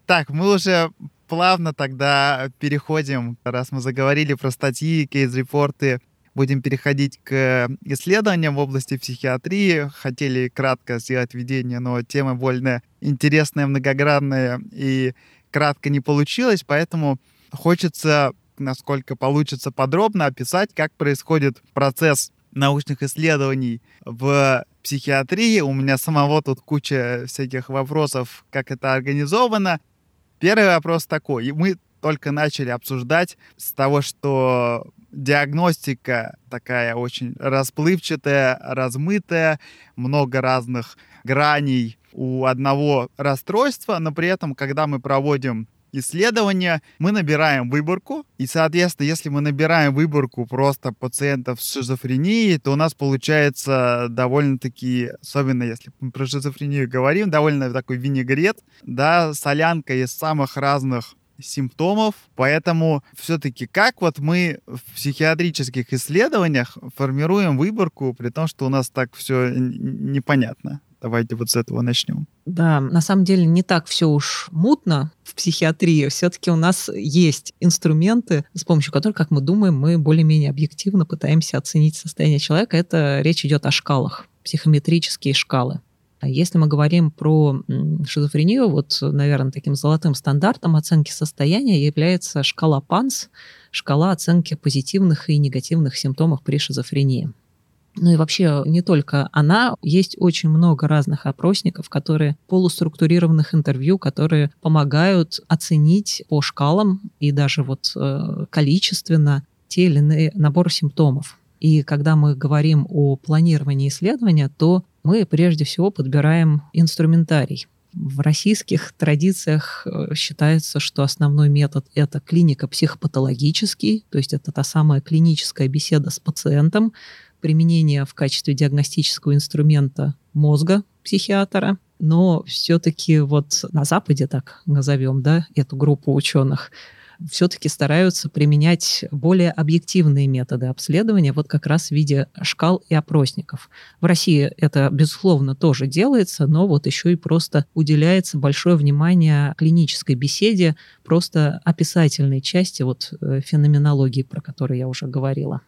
Так, мы уже плавно тогда переходим, раз мы заговорили про статьи, кейс-репорты, будем переходить к исследованиям в области психиатрии. Хотели кратко сделать введение, но тема больно интересная, многогранная, и кратко не получилось, поэтому хочется, насколько получится, подробно описать, как происходит процесс научных исследований в психиатрии. У меня самого тут куча всяких вопросов, как это организовано. Первый вопрос такой. Мы только начали обсуждать с того, что диагностика такая очень расплывчатая, размытая, много разных граней у одного расстройства, но при этом, когда мы проводим исследования, мы набираем выборку, и, соответственно, если мы набираем выборку просто пациентов с шизофренией, то у нас получается довольно-таки, особенно если мы про шизофрению говорим, довольно такой винегрет, да, солянка из самых разных симптомов, поэтому все-таки как вот мы в психиатрических исследованиях формируем выборку, при том, что у нас так все непонятно. Давайте вот с этого начнем. Да, на самом деле не так все уж мутно в психиатрии. Все-таки у нас есть инструменты, с помощью которых, как мы думаем, мы более-менее объективно пытаемся оценить состояние человека. Это речь идет о шкалах, психометрические шкалы. А если мы говорим про шизофрению, вот, наверное, таким золотым стандартом оценки состояния является шкала ПАНС, шкала оценки позитивных и негативных симптомов при шизофрении. Ну и вообще не только она, есть очень много разных опросников, которые полуструктурированных интервью, которые помогают оценить по шкалам и даже вот э, количественно те или иные набор симптомов. И когда мы говорим о планировании исследования, то мы прежде всего подбираем инструментарий. В российских традициях э, считается, что основной метод — это клиника психопатологический, то есть это та самая клиническая беседа с пациентом, применение в качестве диагностического инструмента мозга психиатра, но все-таки вот на Западе, так назовем, да, эту группу ученых, все-таки стараются применять более объективные методы обследования, вот как раз в виде шкал и опросников. В России это, безусловно, тоже делается, но вот еще и просто уделяется большое внимание клинической беседе, просто описательной части вот э, феноменологии, про которую я уже говорила.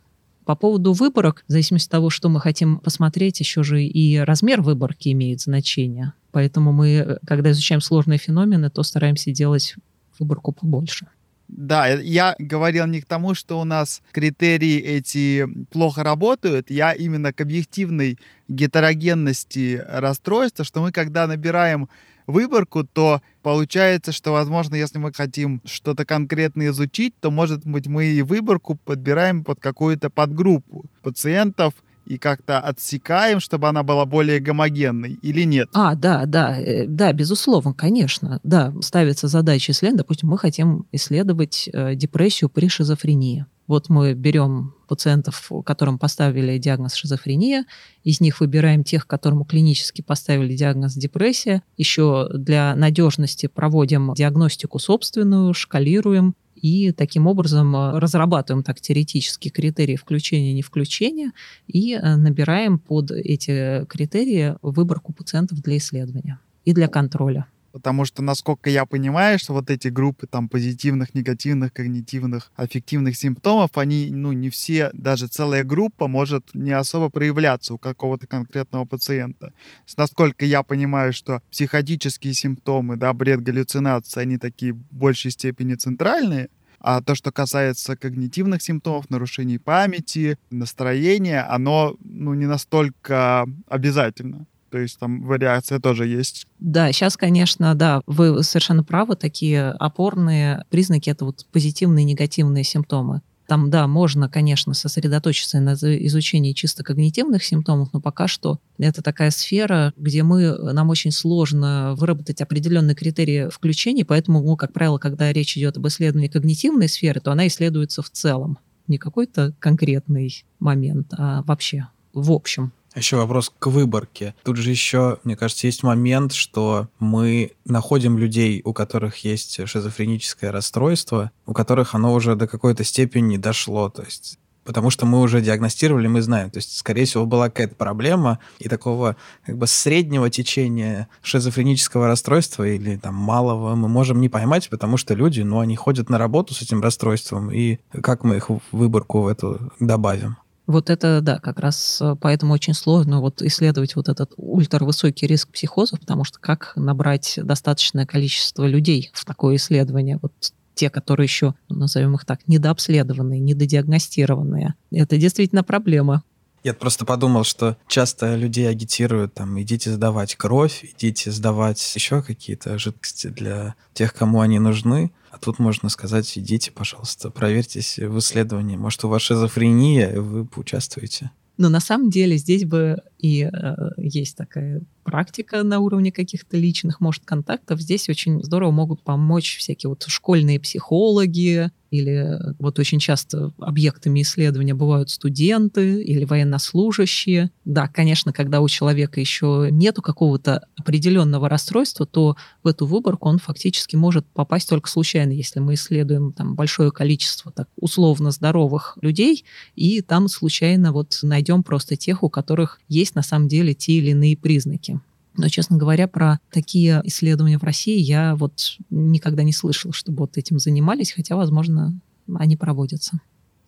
По поводу выборок, в зависимости от того, что мы хотим посмотреть, еще же и размер выборки имеет значение. Поэтому мы, когда изучаем сложные феномены, то стараемся делать выборку побольше. Да, я говорил не к тому, что у нас критерии эти плохо работают, я именно к объективной гетерогенности расстройства, что мы когда набираем выборку, то получается, что, возможно, если мы хотим что-то конкретно изучить, то, может быть, мы и выборку подбираем под какую-то подгруппу пациентов, и как-то отсекаем, чтобы она была более гомогенной или нет? А, да, да, э, да, безусловно, конечно. Да, ставится задача исследовать. Допустим, мы хотим исследовать э, депрессию при шизофрении. Вот мы берем пациентов, которым поставили диагноз шизофрения, из них выбираем тех, которым клинически поставили диагноз депрессия. Еще для надежности проводим диагностику собственную, шкалируем, и таким образом э, разрабатываем так теоретические критерии включения не включения и э, набираем под эти критерии выборку пациентов для исследования и для контроля. Потому что, насколько я понимаю, что вот эти группы там позитивных, негативных, когнитивных, аффективных симптомов, они, ну, не все, даже целая группа может не особо проявляться у какого-то конкретного пациента. Насколько я понимаю, что психотические симптомы, да, бред, галлюцинации, они такие в большей степени центральные, а то, что касается когнитивных симптомов, нарушений памяти, настроения, оно ну, не настолько обязательно. То есть там вариация тоже есть. Да, сейчас, конечно, да, вы совершенно правы, такие опорные признаки — это вот позитивные и негативные симптомы. Там, да, можно, конечно, сосредоточиться на изучении чисто когнитивных симптомов, но пока что это такая сфера, где мы, нам очень сложно выработать определенные критерии включения, поэтому, ну, как правило, когда речь идет об исследовании когнитивной сферы, то она исследуется в целом. Не какой-то конкретный момент, а вообще, в общем. Еще вопрос к выборке. Тут же еще, мне кажется, есть момент, что мы находим людей, у которых есть шизофреническое расстройство, у которых оно уже до какой-то степени дошло. То есть потому что мы уже диагностировали, мы знаем. То есть, скорее всего, была какая-то проблема, и такого как бы среднего течения шизофренического расстройства или там малого мы можем не поймать, потому что люди, ну, они ходят на работу с этим расстройством, и как мы их в выборку в эту добавим? Вот это, да, как раз э, поэтому очень сложно вот исследовать вот этот ультравысокий риск психозов, потому что как набрать достаточное количество людей в такое исследование? Вот те, которые еще, назовем их так, недообследованные, недодиагностированные. Это действительно проблема. Я просто подумал, что часто людей агитируют, там, идите сдавать кровь, идите сдавать еще какие-то жидкости для тех, кому они нужны. А тут можно сказать, идите, пожалуйста, проверьтесь в исследовании. Может, у вас шизофрения, вы поучаствуете. Но на самом деле здесь бы и э, есть такая практика на уровне каких-то личных, может, контактов. Здесь очень здорово могут помочь всякие вот школьные психологи, или вот очень часто объектами исследования бывают студенты или военнослужащие. Да, конечно, когда у человека еще нету какого-то определенного расстройства, то в эту выборку он фактически может попасть только случайно, если мы исследуем там большое количество так условно здоровых людей, и там случайно вот найдем просто тех, у которых есть на самом деле те или иные признаки. Но, честно говоря, про такие исследования в России я вот никогда не слышала, чтобы вот этим занимались, хотя, возможно, они проводятся.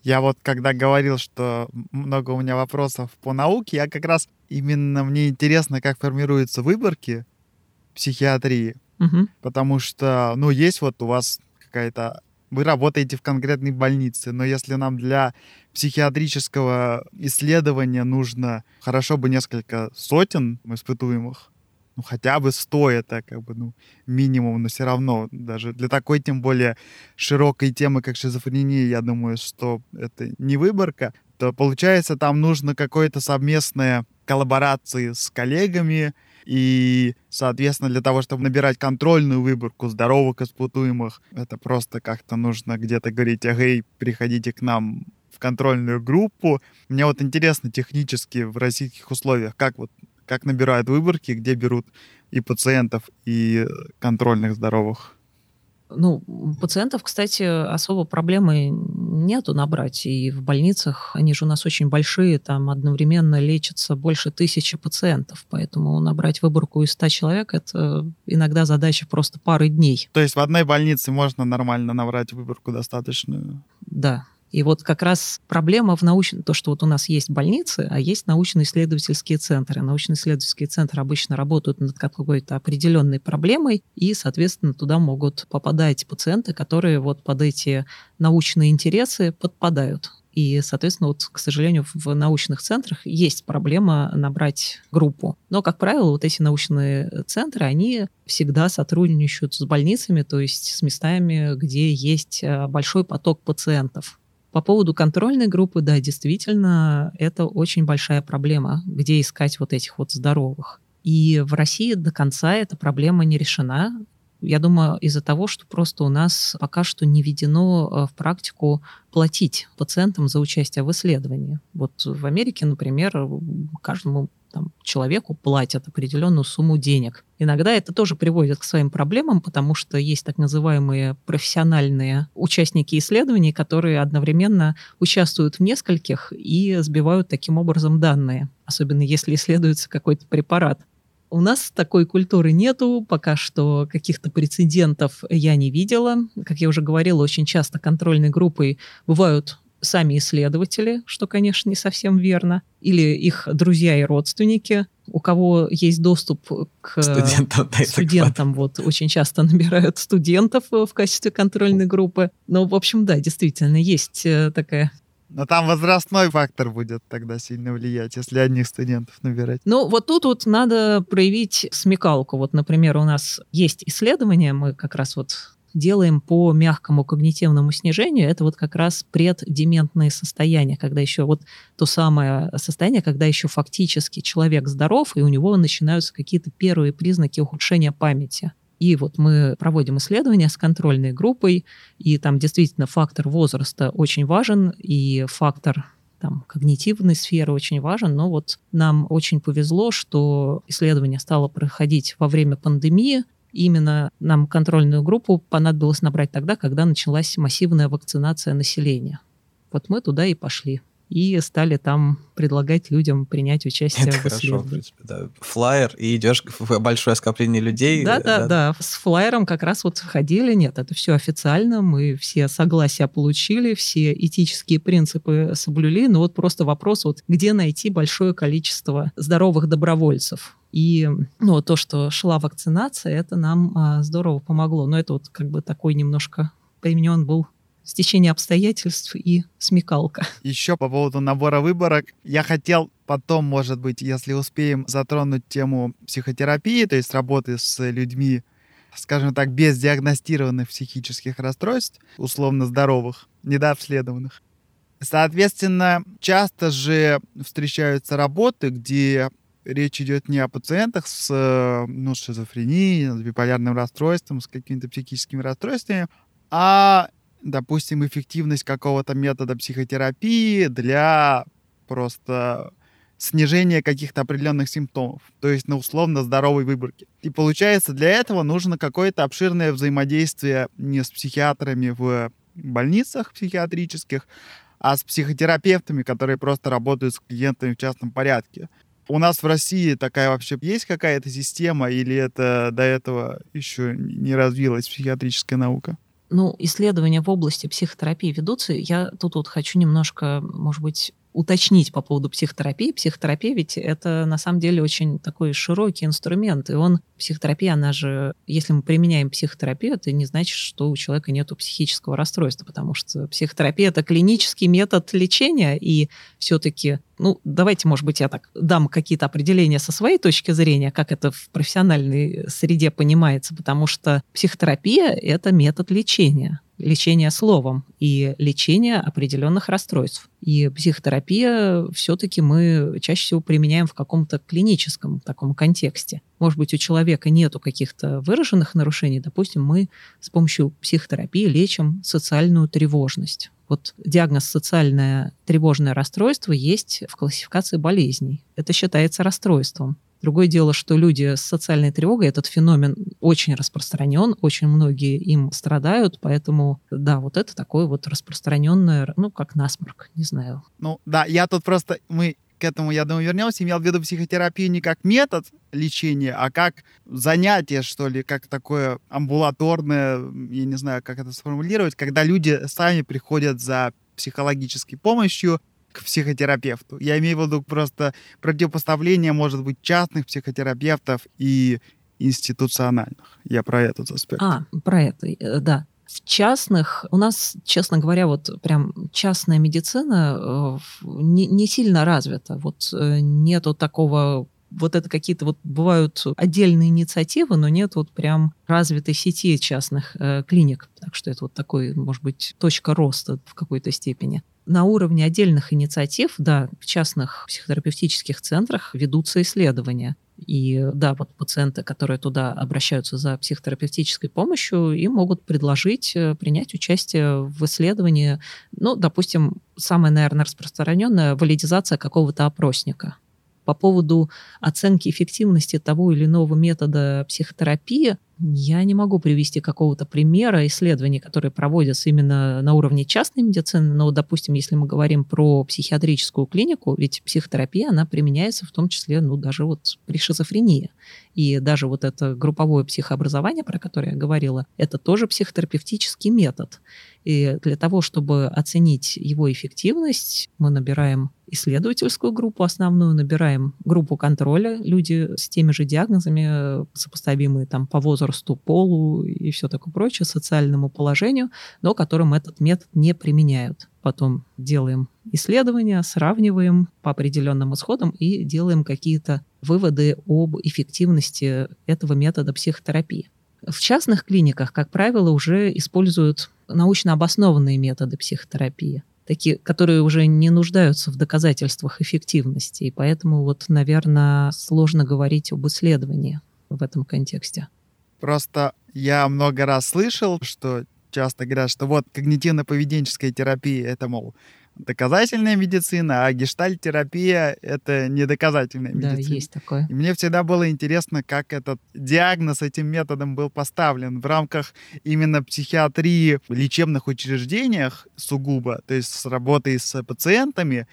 Я вот когда говорил, что много у меня вопросов по науке, я как раз именно мне интересно, как формируются выборки психиатрии, угу. потому что, ну, есть вот у вас какая-то вы работаете в конкретной больнице, но если нам для психиатрического исследования нужно хорошо бы несколько сотен испытуемых, ну, хотя бы 100 это как бы, ну, минимум, но все равно даже для такой, тем более, широкой темы, как шизофрения, я думаю, что это не выборка, то получается там нужно какое-то совместное коллаборации с коллегами, и, соответственно, для того, чтобы набирать контрольную выборку здоровых испытуемых, это просто как-то нужно где-то говорить, эй, приходите к нам в контрольную группу. Мне вот интересно технически в российских условиях, как вот как набирают выборки, где берут и пациентов, и контрольных здоровых? Ну, пациентов, кстати, особо проблемы нету набрать. И в больницах, они же у нас очень большие, там одновременно лечатся больше тысячи пациентов. Поэтому набрать выборку из 100 человек – это иногда задача просто пары дней. То есть в одной больнице можно нормально набрать выборку достаточную? Да, И вот как раз проблема в научном, то, что вот у нас есть больницы, а есть научно-исследовательские центры. Научно-исследовательские центры обычно работают над какой-то определенной проблемой, и, соответственно, туда могут попадать пациенты, которые вот под эти научные интересы подпадают. И, соответственно, вот, к сожалению, в научных центрах есть проблема набрать группу. Но, как правило, вот эти научные центры, они всегда сотрудничают с больницами, то есть с местами, где есть э, большой поток пациентов. По поводу контрольной группы, да, действительно, это очень большая проблема, где искать вот этих вот здоровых. И в России до конца эта проблема не решена. Я думаю, из-за того, что просто у нас пока что не введено э, в практику платить пациентам за участие в исследовании. Вот в Америке, например, каждому там, человеку платят определенную сумму денег. Иногда это тоже приводит к своим проблемам, потому что есть так называемые профессиональные участники исследований, которые одновременно участвуют в нескольких и сбивают таким образом данные, особенно если исследуется какой-то препарат. У нас такой культуры нету, пока что каких-то прецедентов я не видела. Как я уже говорила, очень часто контрольной группой бывают сами исследователи, что, конечно, не совсем верно, или их друзья и родственники, у кого есть доступ к студентам, да, студентам вот очень часто набирают студентов в качестве контрольной группы. Но, в общем, да, действительно, есть э, такая но там возрастной фактор будет тогда сильно влиять, если одних студентов набирать. Ну, вот тут вот надо проявить смекалку. Вот, например, у нас есть исследования, мы как раз вот делаем по мягкому когнитивному снижению, это вот как раз преддементные состояния, когда еще вот то самое состояние, когда еще фактически человек здоров, и у него начинаются какие-то первые признаки ухудшения памяти. И вот мы проводим исследования с контрольной группой, и там действительно фактор возраста очень важен, и фактор там, когнитивной сферы очень важен, но вот нам очень повезло, что исследование стало проходить во время пандемии. Именно нам контрольную группу понадобилось набрать тогда, когда началась массивная вакцинация населения. Вот мы туда и пошли и стали там предлагать людям принять участие Это в хорошо, в принципе, да. Флайер, и идешь в большое скопление людей. Да, да, да, да. С флайером как раз вот ходили. Нет, это все официально. Мы все согласия получили, все этические принципы соблюли. Но вот просто вопрос, вот где найти большое количество здоровых добровольцев. И ну, то, что шла вакцинация, это нам а, здорово помогло. Но это вот как бы такой немножко применен был стечение обстоятельств и смекалка. Еще по поводу набора выборок. Я хотел потом, может быть, если успеем, затронуть тему психотерапии, то есть работы с людьми, скажем так, без диагностированных психических расстройств, условно здоровых, недообследованных. Соответственно, часто же встречаются работы, где речь идет не о пациентах с ну, шизофренией, с биполярным расстройством, с какими-то психическими расстройствами, а допустим, эффективность какого-то метода психотерапии для просто снижения каких-то определенных симптомов, то есть на условно здоровой выборке. И получается, для этого нужно какое-то обширное взаимодействие не с психиатрами в больницах психиатрических, а с психотерапевтами, которые просто работают с клиентами в частном порядке. У нас в России такая вообще есть какая-то система, или это до этого еще не развилась психиатрическая наука? ну, исследования в области психотерапии ведутся. Я тут вот хочу немножко, может быть, уточнить по поводу психотерапии. Психотерапия ведь это на самом деле очень такой широкий инструмент, и он, психотерапия, она же, если мы применяем психотерапию, это не значит, что у человека нет психического расстройства, потому что психотерапия — это клинический метод лечения, и все-таки ну, давайте, может быть, я так дам какие-то определения со своей точки зрения, как это в профессиональной среде понимается, потому что психотерапия — это метод лечения лечение словом и лечение определенных расстройств. И психотерапия все-таки мы чаще всего применяем в каком-то клиническом таком контексте. Может быть, у человека нету каких-то выраженных нарушений, допустим, мы с помощью психотерапии лечим социальную тревожность. Вот диагноз социальное тревожное расстройство есть в классификации болезней. Это считается расстройством. Другое дело, что люди с социальной тревогой, этот феномен очень распространен, очень многие им страдают, поэтому, да, вот это такое вот распространенное, ну, как насморк, не знаю. Ну, да, я тут просто, мы к этому, я думаю, вернемся, имел в виду психотерапию не как метод лечения, а как занятие, что ли, как такое амбулаторное, я не знаю, как это сформулировать, когда люди сами приходят за психологической помощью к психотерапевту. Я имею в виду просто противопоставление, может быть, частных психотерапевтов и институциональных. Я про этот аспект. А, про это, э, да. В частных, у нас, честно говоря, вот прям частная медицина э, не, не сильно развита. Вот э, нету такого вот это какие-то вот бывают отдельные инициативы, но нет вот прям развитой сети частных э, клиник. Так что это вот такой, может быть, точка роста в какой-то степени. На уровне отдельных инициатив, да, в частных психотерапевтических центрах ведутся исследования. И да, вот пациенты, которые туда обращаются за психотерапевтической помощью, им могут предложить э, принять участие в исследовании, ну, допустим, самая, наверное, распространенная валидизация какого-то опросника. По поводу оценки эффективности того или иного метода психотерапии, я не могу привести какого-то примера исследований, которые проводятся именно на уровне частной медицины, но, допустим, если мы говорим про психиатрическую клинику, ведь психотерапия, она применяется в том числе, ну, даже вот при шизофрении. И даже вот это групповое психообразование, про которое я говорила, это тоже психотерапевтический метод. И для того, чтобы оценить его эффективность, мы набираем исследовательскую группу основную, набираем группу контроля, люди с теми же диагнозами, сопоставимые там по возрасту, полу и все такое прочее, социальному положению, но которым этот метод не применяют. Потом делаем исследования, сравниваем по определенным исходам и делаем какие-то выводы об эффективности этого метода психотерапии. В частных клиниках, как правило, уже используют научно обоснованные методы психотерапии, такие, которые уже не нуждаются в доказательствах эффективности. И поэтому, вот, наверное, сложно говорить об исследовании в этом контексте. Просто я много раз слышал, что часто говорят, что вот когнитивно-поведенческая терапия, это, мол, доказательная медицина, а гештальтерапия — это недоказательная медицина. Да, есть такое. И мне всегда было интересно, как этот диагноз этим методом был поставлен в рамках именно психиатрии в лечебных учреждениях сугубо, то есть с работой с пациентами,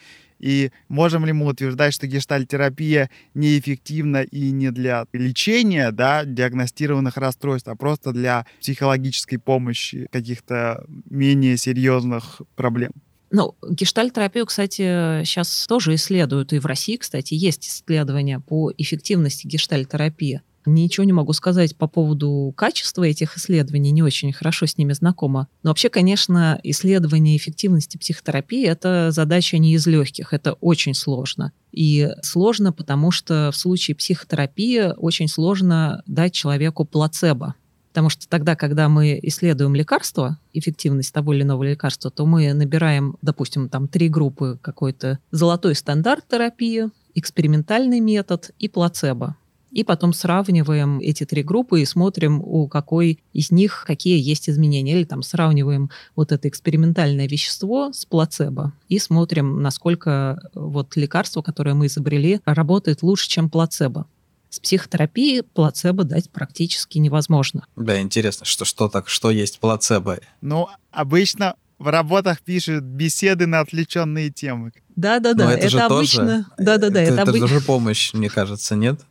и можем ли мы утверждать, что гештальтерапия неэффективна и не для лечения да, диагностированных расстройств, а просто для психологической помощи каких-то менее серьезных проблем? Ну, гештальтерапию, кстати, сейчас тоже исследуют. И в России, кстати, есть исследования по эффективности гештальтерапии. Ничего не могу сказать по поводу качества этих исследований, не очень хорошо с ними знакома. Но вообще, конечно, исследование эффективности психотерапии — это задача не из легких, это очень сложно. И сложно, потому что в случае психотерапии очень сложно дать человеку плацебо. Потому что тогда, когда мы исследуем лекарство, эффективность того или иного лекарства, то мы набираем, допустим, там три группы какой-то золотой стандарт терапии, экспериментальный метод и плацебо. И потом сравниваем эти три группы и смотрим, у какой из них какие есть изменения. Или там сравниваем вот это экспериментальное вещество с плацебо и смотрим, насколько вот лекарство, которое мы изобрели, работает лучше, чем плацебо. С психотерапией плацебо дать практически невозможно. Да, интересно, что, что так, что есть плацебо? Ну, обычно в работах пишут беседы на отвлеченные темы. Да, да, да. это, это обычно. Да, да, да. Это, это, обы... тоже помощь, мне кажется, нет?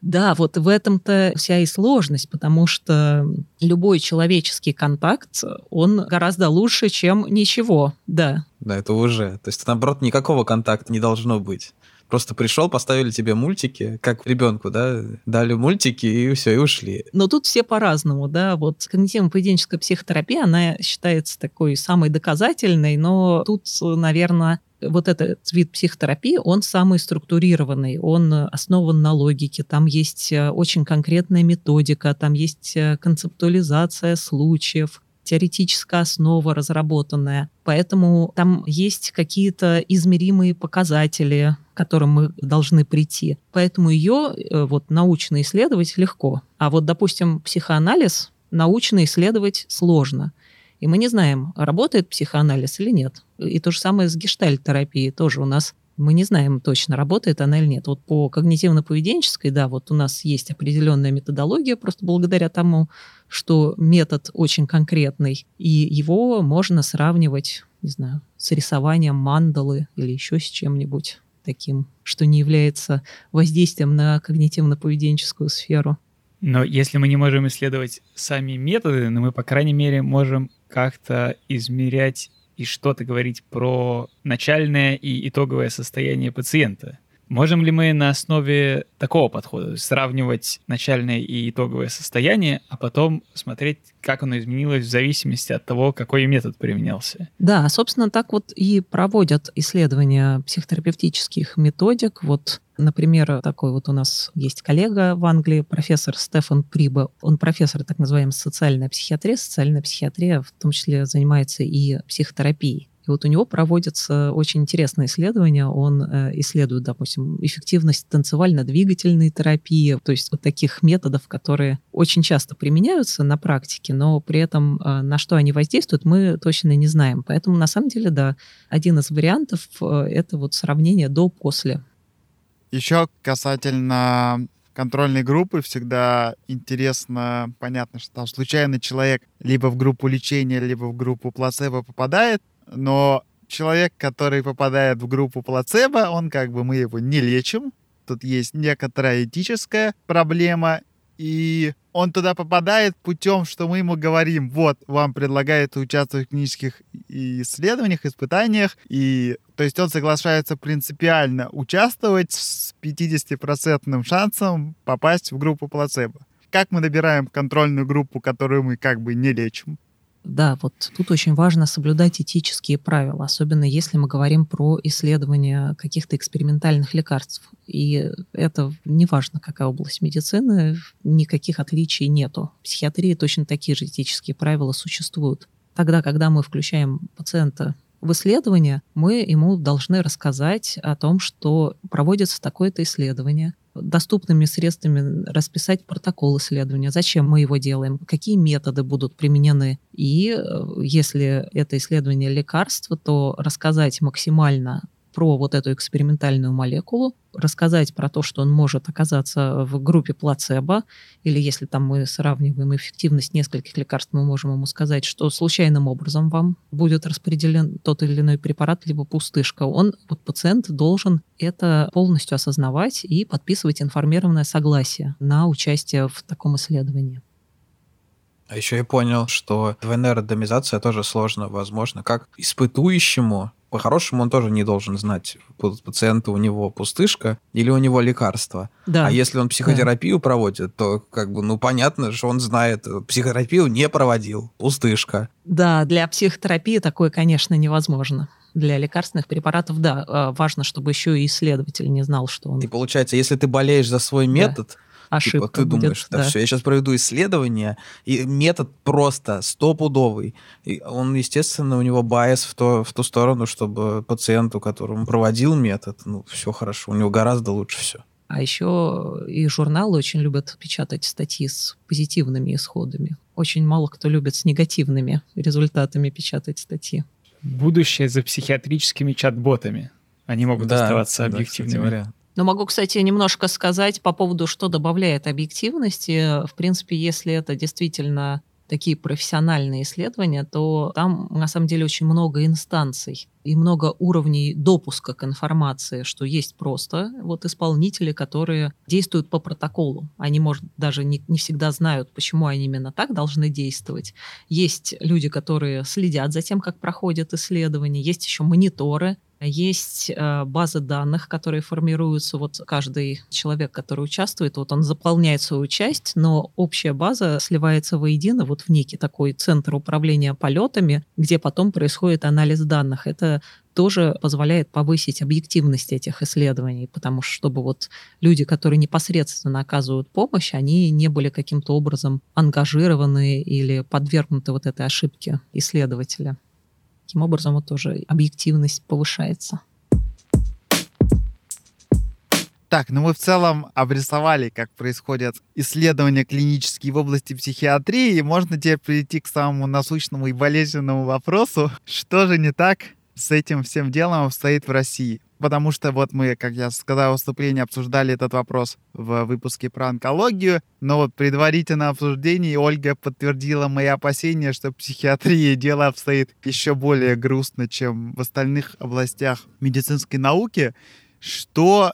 Да, вот в этом-то вся и сложность, потому что любой человеческий контакт, он гораздо лучше, чем ничего, да. Да, это уже. То есть, наоборот, никакого контакта не должно быть. Просто пришел, поставили тебе мультики, как ребенку, да, дали мультики и все, и ушли. Но тут все по-разному, да. Вот когнитивно-поведенческая психотерапия, она считается такой самой доказательной, но тут, наверное, вот этот вид психотерапии, он самый структурированный, он основан на логике, там есть э, очень конкретная методика, там есть э, концептуализация случаев, теоретическая основа разработанная. Поэтому там есть какие-то измеримые показатели, к которым мы должны прийти. Поэтому ее э, вот научно исследовать легко. А вот, допустим, психоанализ научно исследовать сложно. И мы не знаем, работает психоанализ или нет. И то же самое с гештальт-терапией тоже у нас мы не знаем точно, работает она или нет. Вот по когнитивно-поведенческой, да, вот у нас есть определенная методология, просто благодаря тому, что метод очень конкретный, и его можно сравнивать, не знаю, с рисованием мандалы или еще с чем-нибудь таким, что не является воздействием на когнитивно-поведенческую сферу. Но если мы не можем исследовать сами методы, но мы, по крайней мере, можем как-то измерять и что-то говорить про начальное и итоговое состояние пациента. Можем ли мы на основе такого подхода сравнивать начальное и итоговое состояние, а потом смотреть, как оно изменилось в зависимости от того, какой метод применялся? Да, собственно, так вот и проводят исследования психотерапевтических методик. Вот Например, такой вот у нас есть коллега в Англии, профессор Стефан Приба. Он профессор так называемой социальной психиатрии. Социальная психиатрия в том числе занимается и психотерапией. И вот у него проводятся очень интересные исследования. Он э, исследует, допустим, эффективность танцевально-двигательной терапии, то есть вот таких методов, которые очень часто применяются на практике, но при этом э, на что они воздействуют, мы точно не знаем. Поэтому, на самом деле, да, один из вариантов э, — это вот сравнение до-после. Еще касательно контрольной группы всегда интересно, понятно, что там случайно человек либо в группу лечения, либо в группу плацебо попадает, но человек, который попадает в группу плацебо, он как бы мы его не лечим. Тут есть некоторая этическая проблема, и он туда попадает путем, что мы ему говорим, вот, вам предлагают участвовать в клинических исследованиях, испытаниях, и то есть он соглашается принципиально участвовать с 50% шансом попасть в группу плацебо. Как мы набираем контрольную группу, которую мы как бы не лечим? Да, вот тут очень важно соблюдать этические правила, особенно если мы говорим про исследование каких-то экспериментальных лекарств. И это не важно, какая область медицины, никаких отличий нету. В психиатрии точно такие же этические правила существуют. Тогда, когда мы включаем пациента в исследование, мы ему должны рассказать о том, что проводится такое-то исследование, доступными средствами расписать протокол исследования, зачем мы его делаем, какие методы будут применены. И э, если это исследование лекарства, то рассказать максимально про вот эту экспериментальную молекулу, рассказать про то, что он может оказаться в группе плацебо, или если там мы сравниваем эффективность нескольких лекарств, мы можем ему сказать, что случайным образом вам будет распределен тот или иной препарат, либо пустышка. Он, вот пациент должен это полностью осознавать и подписывать информированное согласие на участие в таком исследовании. А еще я понял, что двойная рандомизация тоже сложно, возможно, как испытующему по-хорошему он тоже не должен знать, пациента у него пустышка или у него лекарство. Да. А если он психотерапию да. проводит, то как бы, ну, понятно, что он знает, психотерапию не проводил, пустышка. Да, для психотерапии такое, конечно, невозможно для лекарственных препаратов, да, а, важно, чтобы еще и исследователь не знал, что он... И получается, если ты болеешь за свой метод, да ошибка типа, ты будет, думаешь, да, да, все, я сейчас проведу исследование, и метод просто стопудовый. И он, естественно, у него байс в, то, в ту сторону, чтобы пациенту, которому проводил метод, ну, все хорошо, у него гораздо лучше все. А еще и журналы очень любят печатать статьи с позитивными исходами. Очень мало кто любит с негативными результатами печатать статьи. Будущее за психиатрическими чат-ботами. Они могут да, оставаться объективными. Да, но могу, кстати, немножко сказать по поводу, что добавляет объективности. В принципе, если это действительно такие профессиональные исследования, то там на самом деле очень много инстанций и много уровней допуска к информации, что есть просто вот исполнители, которые действуют по протоколу. Они, может, даже не, не всегда знают, почему они именно так должны действовать. Есть люди, которые следят за тем, как проходят исследования, есть еще мониторы, есть э, базы данных, которые формируются. Вот каждый человек, который участвует, вот он заполняет свою часть, но общая база сливается воедино вот в некий такой центр управления полетами, где потом происходит анализ данных. Это тоже позволяет повысить объективность этих исследований, потому что чтобы вот люди, которые непосредственно оказывают помощь, они не были каким-то образом ангажированы или подвергнуты вот этой ошибке исследователя. Таким образом, вот тоже объективность повышается. Так, ну мы в целом обрисовали, как происходят исследования клинические в области психиатрии, и можно теперь перейти к самому насущному и болезненному вопросу, что же не так с этим всем делом обстоит в России потому что вот мы, как я сказал в обсуждали этот вопрос в выпуске про онкологию, но вот предварительно обсуждении Ольга подтвердила мои опасения, что психиатрии дело обстоит еще более грустно, чем в остальных областях медицинской науки. Что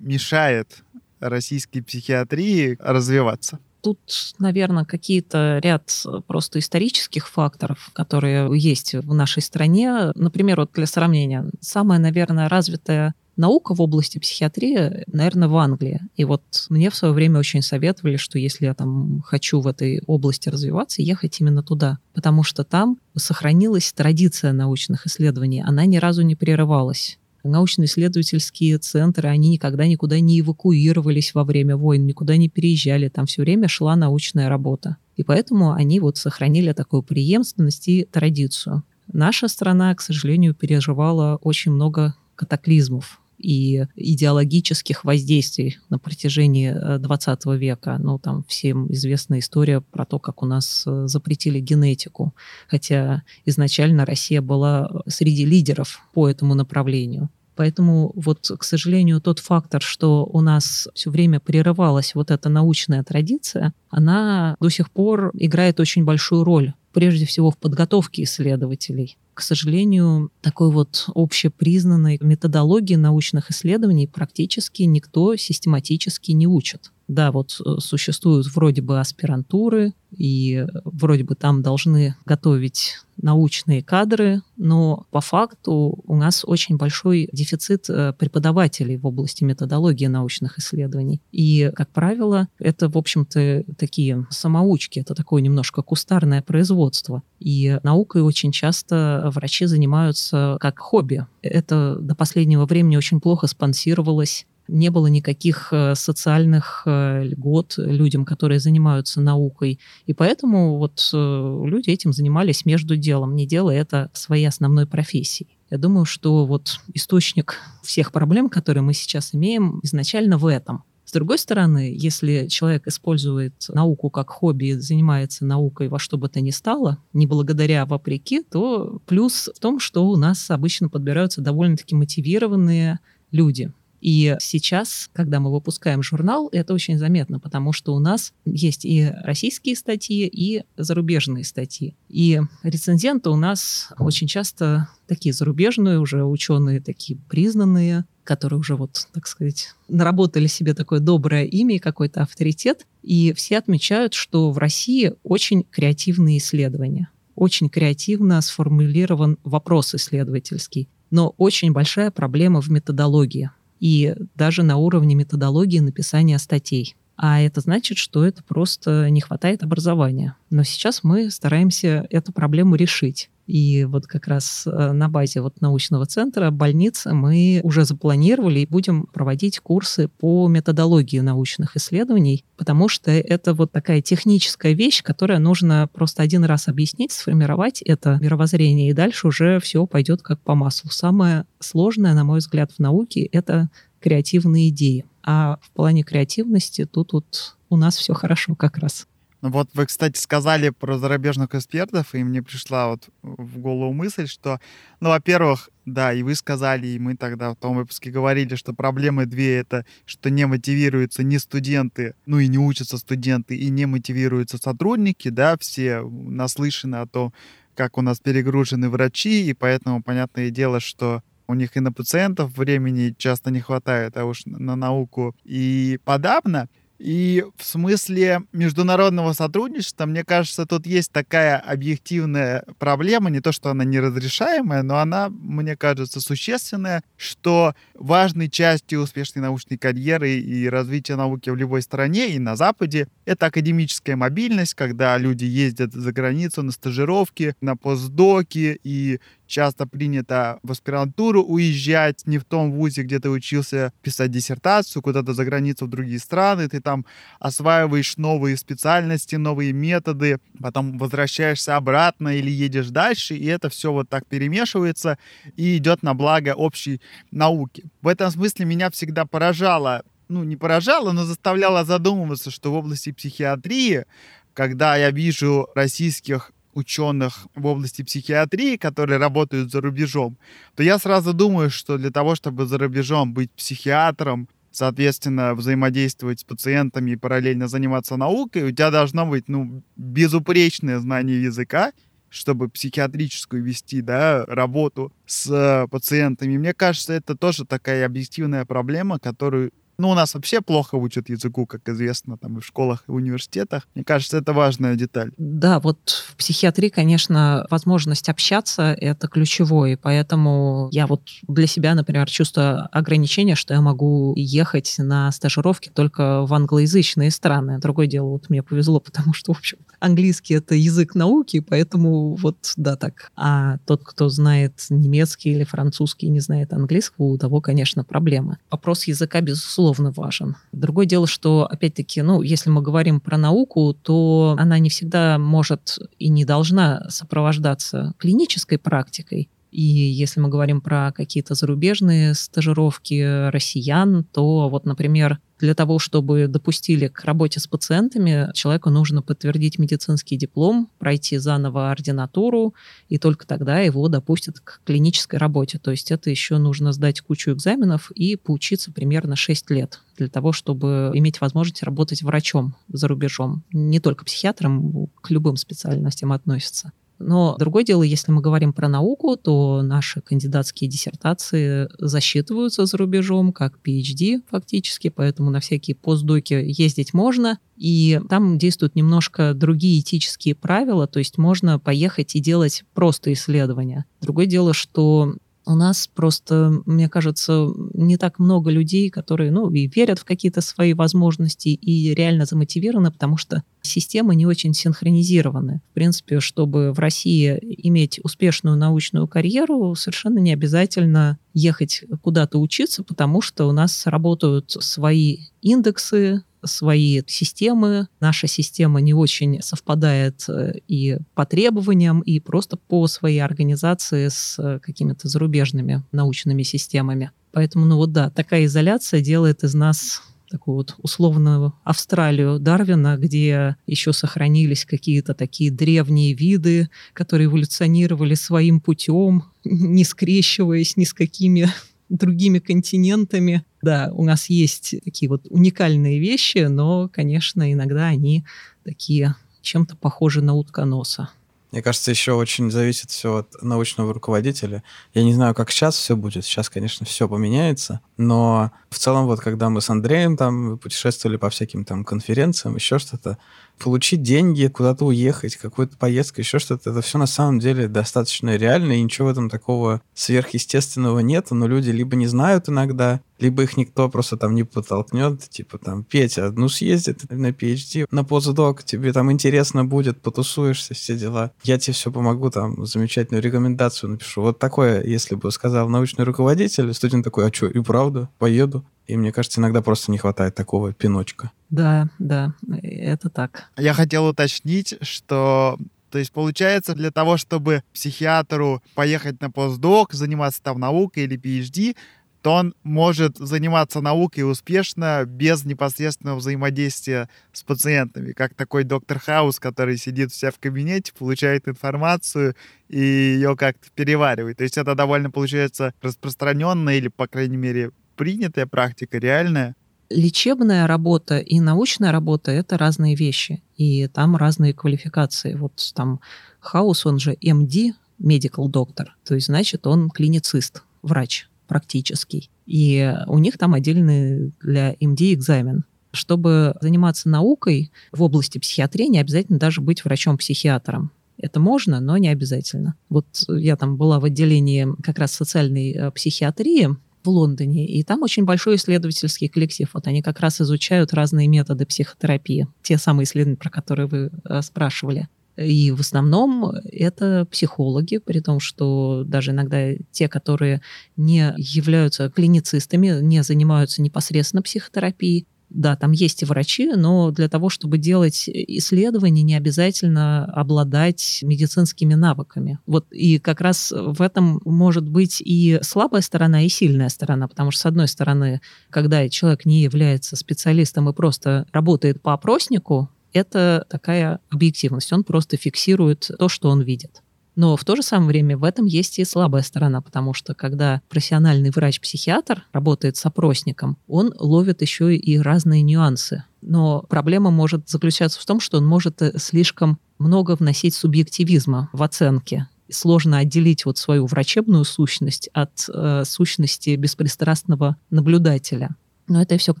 мешает российской психиатрии развиваться? Тут, наверное, какие-то ряд просто исторических факторов, которые есть в нашей стране. Например, вот для сравнения, самая, наверное, развитая наука в области психиатрии, наверное, в Англии. И вот мне в свое время очень советовали, что если я там хочу в этой области развиваться, ехать именно туда. Потому что там сохранилась традиция научных исследований. Она ни разу не прерывалась научно-исследовательские центры, они никогда никуда не эвакуировались во время войн, никуда не переезжали, там все время шла научная работа. И поэтому они вот сохранили такую преемственность и традицию. Наша страна, к сожалению, переживала очень много катаклизмов и идеологических воздействий на протяжении XX э, века. Ну, там всем известна история про то, как у нас э, запретили генетику, хотя изначально Россия была среди лидеров по этому направлению. Поэтому вот, к сожалению, тот фактор, что у нас все время прерывалась вот эта научная традиция, она до сих пор играет очень большую роль, прежде всего в подготовке исследователей к сожалению, такой вот общепризнанной методологии научных исследований практически никто систематически не учит. Да, вот э, существуют вроде бы аспирантуры, и вроде бы там должны готовить научные кадры, но по факту у нас очень большой дефицит э, преподавателей в области методологии научных исследований. И, как правило, это, в общем-то, такие самоучки, это такое немножко кустарное производство. И наукой очень часто врачи занимаются как хобби. Это до последнего времени очень плохо спонсировалось не было никаких э, социальных э, льгот людям, которые занимаются наукой. И поэтому вот э, люди этим занимались между делом, не делая это своей основной профессией. Я думаю, что вот источник всех проблем, которые мы сейчас имеем, изначально в этом. С другой стороны, если человек использует науку как хобби, занимается наукой во что бы то ни стало, не благодаря, а вопреки, то плюс в том, что у нас обычно подбираются довольно-таки мотивированные люди, и сейчас, когда мы выпускаем журнал, это очень заметно, потому что у нас есть и российские статьи, и зарубежные статьи. И рецензенты у нас очень часто такие зарубежные, уже ученые такие признанные, которые уже вот, так сказать, наработали себе такое доброе имя и какой-то авторитет. И все отмечают, что в России очень креативные исследования. Очень креативно сформулирован вопрос исследовательский. Но очень большая проблема в методологии и даже на уровне методологии написания статей. А это значит, что это просто не хватает образования. Но сейчас мы стараемся эту проблему решить. И вот как раз э, на базе вот научного центра больницы мы уже запланировали и будем проводить курсы по методологии научных исследований, потому что это вот такая техническая вещь, которая нужно просто один раз объяснить, сформировать это мировоззрение, и дальше уже все пойдет как по маслу. Самое сложное, на мой взгляд, в науке — это креативные идеи. А в плане креативности тут вот у нас все хорошо как раз. Ну вот вы, кстати, сказали про зарубежных экспертов, и мне пришла вот в голову мысль, что, ну, во-первых, да, и вы сказали, и мы тогда в том выпуске говорили, что проблемы две — это что не мотивируются ни студенты, ну и не учатся студенты, и не мотивируются сотрудники, да, все наслышаны о том, как у нас перегружены врачи, и поэтому понятное дело, что у них и на пациентов времени часто не хватает, а уж на науку и подавно. И в смысле международного сотрудничества, мне кажется, тут есть такая объективная проблема, не то, что она неразрешаемая, но она, мне кажется, существенная, что важной частью успешной научной карьеры и развития науки в любой стране и на Западе это академическая мобильность, когда люди ездят за границу на стажировки, на постдоки и часто принято в аспирантуру уезжать не в том вузе, где ты учился писать диссертацию, куда-то за границу в другие страны, ты там осваиваешь новые специальности, новые методы, потом возвращаешься обратно или едешь дальше, и это все вот так перемешивается и идет на благо общей науки. В этом смысле меня всегда поражало ну, не поражало, но заставляло задумываться, что в области психиатрии, когда я вижу российских ученых в области психиатрии, которые работают за рубежом, то я сразу думаю, что для того, чтобы за рубежом быть психиатром, соответственно, взаимодействовать с пациентами и параллельно заниматься наукой, у тебя должно быть, ну, безупречное знание языка, чтобы психиатрическую вести, да, работу с пациентами. Мне кажется, это тоже такая объективная проблема, которую Ну, у нас вообще плохо учат языку, как известно, там и в школах, и в университетах. Мне кажется, это важная деталь. Да, вот в психиатрии, конечно, возможность общаться — это ключевое, поэтому я вот для себя, например, чувствую ограничение, что я могу ехать на стажировки только в англоязычные страны. Другое дело, вот мне повезло, потому что, в общем, английский — это язык науки, поэтому вот, да, так. А тот, кто знает немецкий или французский не знает английского, у того, конечно, проблемы. Вопрос языка, безусловно, безусловно, важен. Другое дело, что, опять-таки, ну, если мы говорим про науку, то она не всегда может и не должна сопровождаться клинической практикой. И если мы говорим про какие-то зарубежные стажировки россиян, то вот, например, для того, чтобы допустили к работе с пациентами, человеку нужно подтвердить медицинский диплом, пройти заново ординатуру, и только тогда его допустят к клинической работе. То есть это еще нужно сдать кучу экзаменов и поучиться примерно 6 лет для того, чтобы иметь возможность работать врачом за рубежом. Не только психиатром, к любым специальностям относится. Но другое дело, если мы говорим про науку, то наши кандидатские диссертации засчитываются за рубежом, как PhD фактически, поэтому на всякие постдоки ездить можно. И там действуют немножко другие этические правила, то есть можно поехать и делать просто исследования. Другое дело, что у нас просто, мне кажется, не так много людей, которые, ну, и верят в какие-то свои возможности и реально замотивированы, потому что системы не очень синхронизированы. В принципе, чтобы в России иметь успешную научную карьеру, совершенно не обязательно ехать куда-то учиться, потому что у нас работают свои индексы, свои системы. Наша система не очень совпадает э, и по требованиям, и просто по своей организации с э, какими-то зарубежными научными системами. Поэтому, ну вот да, такая изоляция делает из нас такую вот условную Австралию Дарвина, где еще сохранились какие-то такие древние виды, которые эволюционировали своим путем, не скрещиваясь ни с какими другими континентами. Да, у нас есть такие вот уникальные вещи, но, конечно, иногда они такие чем-то похожи на утконоса. Мне кажется, еще очень зависит все от научного руководителя. Я не знаю, как сейчас все будет. Сейчас, конечно, все поменяется. Но в целом, вот когда мы с Андреем там путешествовали по всяким там конференциям, еще что-то, получить деньги, куда-то уехать, какую-то поездку, еще что-то, это все на самом деле достаточно реально, и ничего в этом такого сверхъестественного нет, но люди либо не знают иногда, либо их никто просто там не подтолкнет, типа там, Петя, ну съезди ты на PhD, на постдок, тебе там интересно будет, потусуешься, все дела. Я тебе все помогу, там, замечательную рекомендацию напишу. Вот такое, если бы сказал научный руководитель, студент такой, а что, и правда, поеду. И мне кажется, иногда просто не хватает такого пиночка. Да, да, это так. Я хотел уточнить, что то есть, получается, для того, чтобы психиатру поехать на постдок, заниматься там наукой или PhD, то он может заниматься наукой успешно без непосредственного взаимодействия с пациентами, как такой доктор Хаус, который сидит у себя в кабинете, получает информацию и ее как-то переваривает. То есть это довольно, получается, распространенная или, по крайней мере, принятая практика, реальная. Лечебная работа и научная работа — это разные вещи, и там разные квалификации. Вот там Хаус, он же MD, medical доктор, то есть, значит, он клиницист, врач практический. И у них там отдельный для МД экзамен. Чтобы заниматься наукой в области психиатрии, не обязательно даже быть врачом-психиатром. Это можно, но не обязательно. Вот я там была в отделении как раз социальной э, психиатрии в Лондоне, и там очень большой исследовательский коллектив. Вот они как раз изучают разные методы психотерапии, те самые исследования, про которые вы э, спрашивали. И в основном это психологи, при том, что даже иногда те, которые не являются клиницистами, не занимаются непосредственно психотерапией, да, там есть и врачи, но для того, чтобы делать исследования, не обязательно обладать медицинскими навыками. Вот и как раз в этом может быть и слабая сторона, и сильная сторона, потому что, с одной стороны, когда человек не является специалистом и просто работает по опроснику, это такая объективность. Он просто фиксирует то, что он видит. Но в то же самое время в этом есть и слабая сторона, потому что когда профессиональный врач-психиатр работает с опросником, он ловит еще и разные нюансы. Но проблема может заключаться в том, что он может э, слишком много вносить субъективизма в оценки. Сложно отделить вот свою врачебную сущность от э, сущности беспристрастного наблюдателя. Но это все к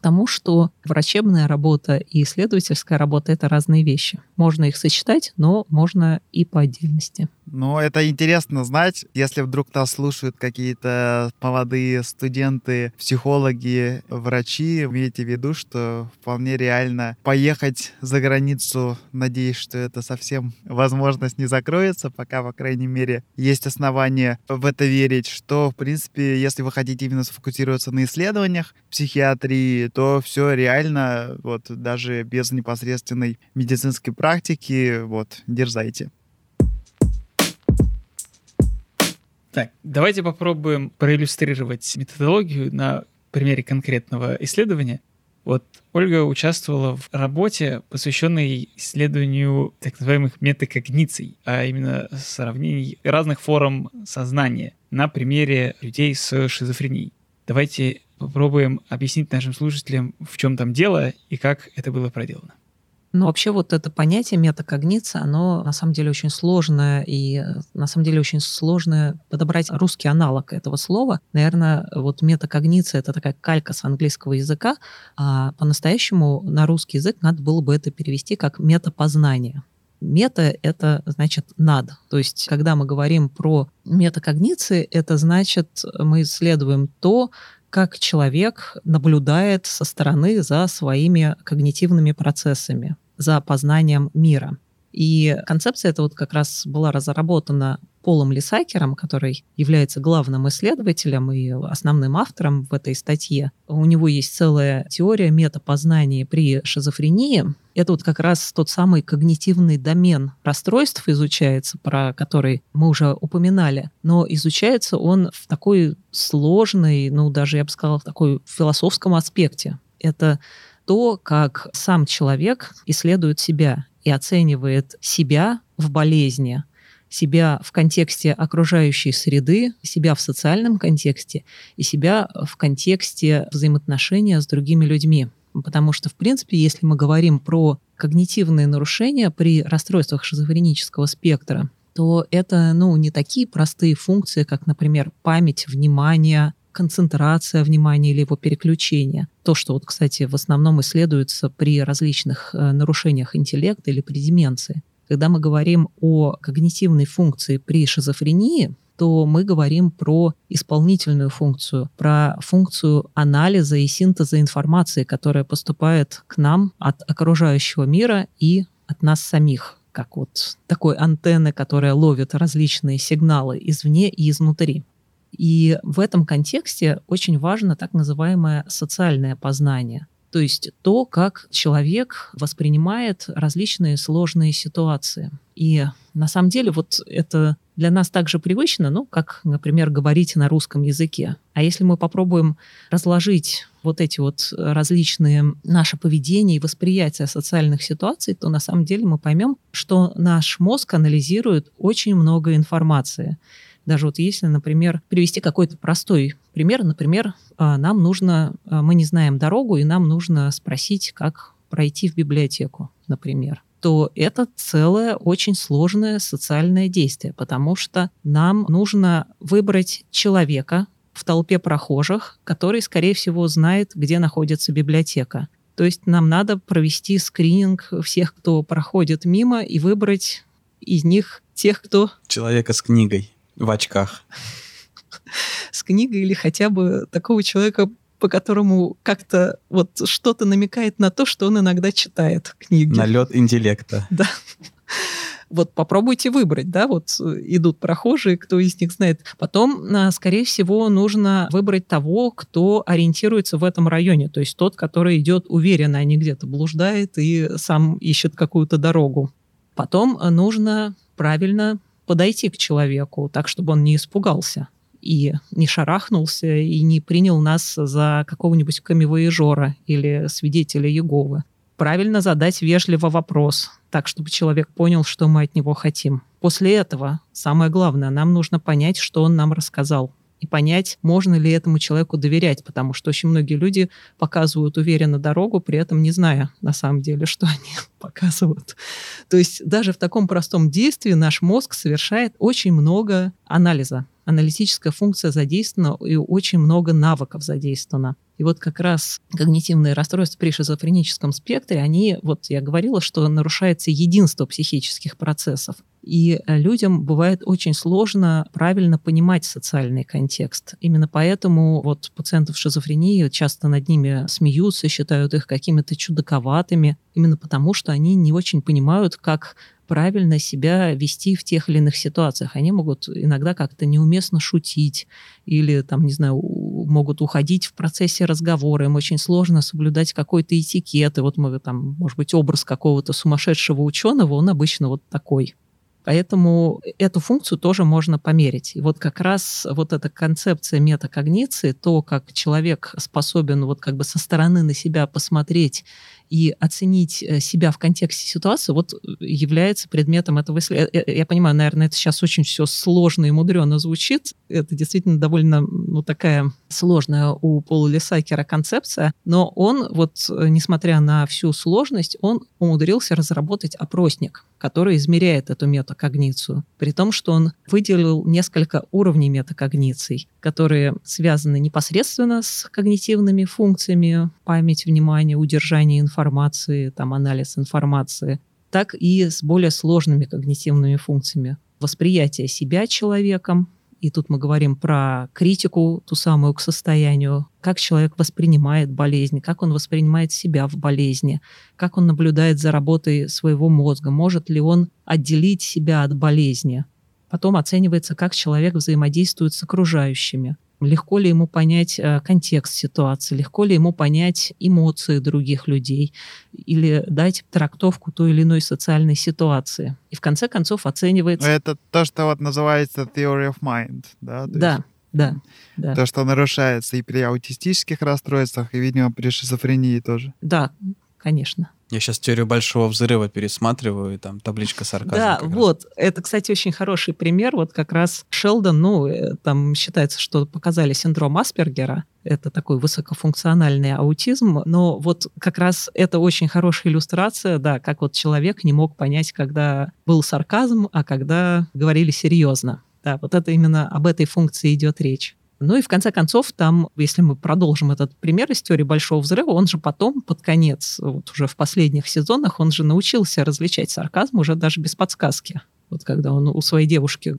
тому, что врачебная работа и исследовательская работа — это разные вещи. Можно их сочетать, но можно и по отдельности. Ну, это интересно знать, если вдруг нас слушают какие-то молодые студенты, психологи, врачи, имейте в виду, что вполне реально поехать за границу. Надеюсь, что это совсем возможность не закроется, пока, по крайней мере, есть основания в это верить, что, в принципе, если вы хотите именно сфокусироваться на исследованиях психиатрии, то все реально, вот даже без непосредственной медицинской практики, вот, дерзайте. Так, давайте попробуем проиллюстрировать методологию на примере конкретного исследования. Вот Ольга участвовала в работе, посвященной исследованию так называемых метакогниций, а именно сравнений разных форм сознания на примере людей с шизофренией. Давайте попробуем объяснить нашим слушателям, в чем там дело и как это было проделано. Но вообще вот это понятие метакогниция, оно на самом деле очень сложное, и на самом деле очень сложно подобрать русский аналог этого слова. Наверное, вот метакогниция — это такая калька с английского языка, а по-настоящему на русский язык надо было бы это перевести как метапознание. Мета — это значит над. То есть, когда мы говорим про метакогниции, это значит, мы исследуем то, как человек наблюдает со стороны за своими когнитивными процессами за познанием мира. И концепция эта вот как раз была разработана Полом Лисакером, который является главным исследователем и основным автором в этой статье. У него есть целая теория метапознания при шизофрении. Это вот как раз тот самый когнитивный домен расстройств изучается, про который мы уже упоминали. Но изучается он в такой сложной, ну даже я бы сказала, в такой философском аспекте. Это то, как сам человек исследует себя и оценивает себя в болезни, себя в контексте окружающей среды, себя в социальном контексте и себя в контексте взаимоотношения с другими людьми. Потому что, в принципе, если мы говорим про когнитивные нарушения при расстройствах шизофренического спектра, то это ну, не такие простые функции, как, например, память, внимание, концентрация внимания или его переключение. То, что, вот, кстати, в основном исследуется при различных э, нарушениях интеллекта или при деменции. Когда мы говорим о когнитивной функции при шизофрении, то мы говорим про исполнительную функцию, про функцию анализа и синтеза информации, которая поступает к нам от окружающего мира и от нас самих как вот такой антенны, которая ловит различные сигналы извне и изнутри. И в этом контексте очень важно так называемое социальное познание. То есть то, как человек воспринимает различные сложные ситуации. И на самом деле вот это для нас также привычно, ну, как, например, говорить на русском языке. А если мы попробуем разложить вот эти вот различные наше поведение и восприятие социальных ситуаций, то на самом деле мы поймем, что наш мозг анализирует очень много информации. Даже вот если, например, привести какой-то простой пример, например, а, нам нужно, а, мы не знаем дорогу, и нам нужно спросить, как пройти в библиотеку, например то это целое очень сложное социальное действие, потому что нам нужно выбрать человека в толпе прохожих, который, скорее всего, знает, где находится библиотека. То есть нам надо провести скрининг всех, кто проходит мимо, и выбрать из них тех, кто... Человека с книгой в очках. С книгой или хотя бы такого человека, по которому как-то вот что-то намекает на то, что он иногда читает книги. Налет интеллекта. Да. Вот попробуйте выбрать, да, вот идут прохожие, кто из них знает. Потом, а, скорее всего, нужно выбрать того, кто ориентируется в этом районе, то есть тот, который идет уверенно, а не где-то блуждает и сам ищет какую-то дорогу. Потом нужно правильно подойти к человеку так, чтобы он не испугался и не шарахнулся, и не принял нас за какого-нибудь камевоежора или свидетеля Еговы. Правильно задать вежливо вопрос, так, чтобы человек понял, что мы от него хотим. После этого, самое главное, нам нужно понять, что он нам рассказал и понять, можно ли этому человеку доверять, потому что очень многие люди показывают уверенно дорогу, при этом не зная на самом деле, что они показывают. То есть даже в таком простом действии наш мозг совершает очень много анализа. Аналитическая функция задействована и очень много навыков задействовано. И вот как раз когнитивные расстройства при шизофреническом спектре, они, вот я говорила, что нарушается единство психических процессов. И э, людям бывает очень сложно правильно понимать социальный контекст. Именно поэтому вот пациентов шизофрении часто над ними смеются, считают их какими-то чудаковатыми, именно потому что они не очень понимают, как правильно себя вести в тех или иных ситуациях. Они могут иногда как-то неуместно шутить или, там, не знаю, могут уходить в процессе разговора. Им очень сложно соблюдать какой-то этикет. И вот мы там, может быть, образ какого-то сумасшедшего ученого, он обычно вот такой. Поэтому эту функцию тоже можно померить. И вот как раз вот эта концепция метакогниции, то, как человек способен вот как бы со стороны на себя посмотреть и оценить э, себя в контексте ситуации, вот э, является предметом этого исследования. Э, я понимаю, наверное, это сейчас очень все сложно и мудрено звучит. Это действительно довольно ну, такая сложная у Пола Лисакера концепция, но он, вот несмотря на всю сложность, он умудрился разработать опросник, который измеряет эту метакогницию, при том, что он выделил несколько уровней метакогниций, которые связаны непосредственно с когнитивными функциями, память, внимание, удержание информации, информации, там, анализ информации, так и с более сложными когнитивными функциями. Восприятие себя человеком, и тут мы говорим про критику, ту самую к состоянию, как человек воспринимает болезнь, как он воспринимает себя в болезни, как он наблюдает за работой своего мозга, может ли он отделить себя от болезни. Потом оценивается, как человек взаимодействует с окружающими, легко ли ему понять э, контекст ситуации, легко ли ему понять эмоции других людей или дать трактовку той или иной социальной ситуации. И в конце концов оценивается... Это то, что вот называется theory of mind, да? То да. Есть... Да, да. То, что нарушается и при аутистических расстройствах, и, видимо, при шизофрении тоже. Да, конечно. Я сейчас теорию большого взрыва пересматриваю, и там табличка сарказма. Да, вот. Раз. Это, кстати, очень хороший пример. Вот как раз Шелдон, ну, э, там считается, что показали синдром Аспергера. Это такой высокофункциональный аутизм. Но вот как раз это очень хорошая иллюстрация, да, как вот человек не мог понять, когда был сарказм, а когда говорили серьезно. Да, вот это именно об этой функции идет речь. Ну и в конце концов, там, если мы продолжим этот пример из теории Большого Взрыва, он же потом, под конец, вот уже в последних сезонах, он же научился различать сарказм уже даже без подсказки. Вот когда он у своей девушки,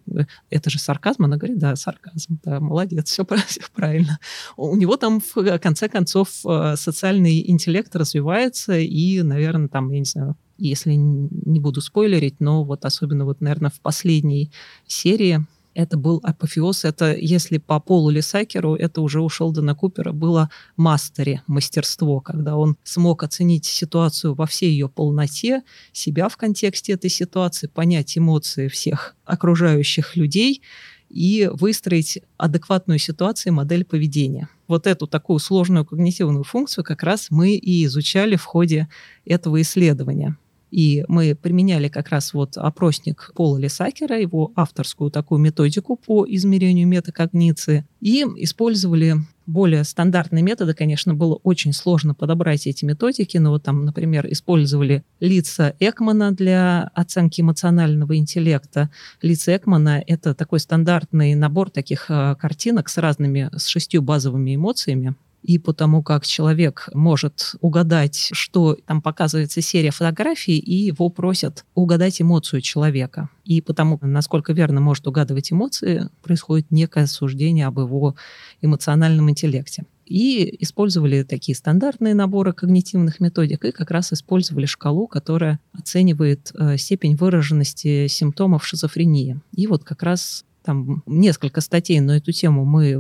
это же сарказм, она говорит, да, сарказм, да, молодец, все, все правильно. У него там в конце концов э, социальный интеллект развивается, и, наверное, там, я не знаю, если не буду спойлерить, но вот особенно вот, наверное, в последней серии это был апофеоз. Это, если по Полу Лисакеру, это уже у Шелдона Купера было мастере, мастерство, когда он смог оценить ситуацию во всей ее полноте, себя в контексте этой ситуации, понять эмоции всех окружающих людей и выстроить адекватную ситуацию модель поведения. Вот эту такую сложную когнитивную функцию как раз мы и изучали в ходе этого исследования. И мы применяли как раз вот опросник Пола Лисакера, его авторскую такую методику по измерению метакогниции, и использовали более стандартные методы, конечно, было очень сложно подобрать эти методики, но вот там, например, использовали лица Экмана для оценки эмоционального интеллекта. Лица Экмана — это такой стандартный набор таких э, картинок с разными, с шестью базовыми эмоциями, и потому как человек может угадать, что там показывается серия фотографий, и его просят угадать эмоцию человека. И потому, насколько верно может угадывать эмоции, происходит некое суждение об его эмоциональном интеллекте. И использовали такие стандартные наборы когнитивных методик, и как раз использовали шкалу, которая оценивает э, степень выраженности симптомов шизофрении. И вот как раз там несколько статей на эту тему мы э,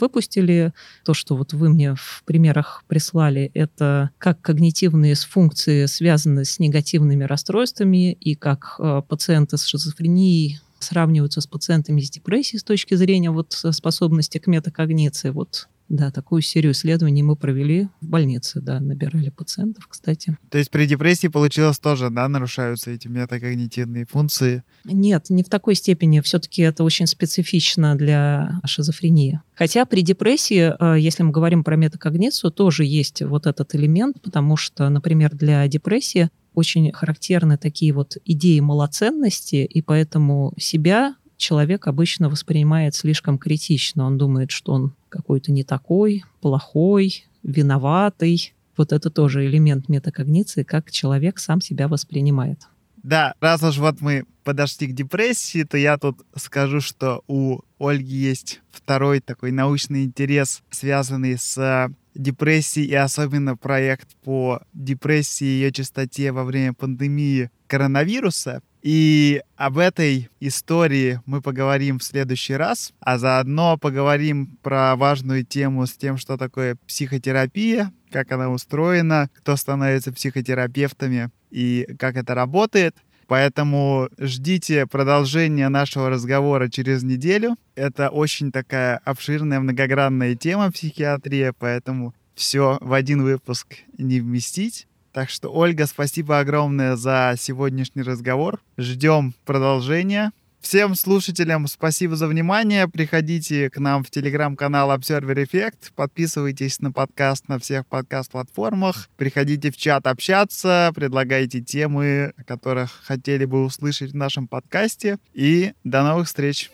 выпустили. То, что вот вы мне в примерах прислали, это как когнитивные функции связаны с негативными расстройствами и как э, пациенты с шизофренией сравниваются с пациентами с депрессией с точки зрения вот способности к метакогниции. Вот да, такую серию исследований мы провели в больнице, да, набирали пациентов, кстати. То есть при депрессии получилось тоже, да, нарушаются эти метакогнитивные функции? Нет, не в такой степени. Все-таки это очень специфично для шизофрении. Хотя при депрессии, э, если мы говорим про метакогницию, тоже есть вот этот элемент, потому что, например, для депрессии очень характерны такие вот идеи малоценности, и поэтому себя человек обычно воспринимает слишком критично. Он думает, что он какой-то не такой, плохой, виноватый. Вот это тоже элемент метакогниции, как человек сам себя воспринимает. Да, раз уж вот мы подошли к депрессии, то я тут скажу, что у Ольги есть второй такой научный интерес, связанный с депрессией, и особенно проект по депрессии и ее частоте во время пандемии коронавируса. И об этой истории мы поговорим в следующий раз, а заодно поговорим про важную тему с тем, что такое психотерапия, как она устроена, кто становится психотерапевтами и как это работает. Поэтому ждите продолжения нашего разговора через неделю. Это очень такая обширная, многогранная тема психиатрия, поэтому все в один выпуск не вместить. Так что, Ольга, спасибо огромное за сегодняшний разговор. Ждем продолжения. Всем слушателям спасибо за внимание. Приходите к нам в телеграм-канал Observer Effect. Подписывайтесь на подкаст на всех подкаст-платформах. Приходите в чат общаться, предлагайте темы, о которых хотели бы услышать в нашем подкасте. И до новых встреч!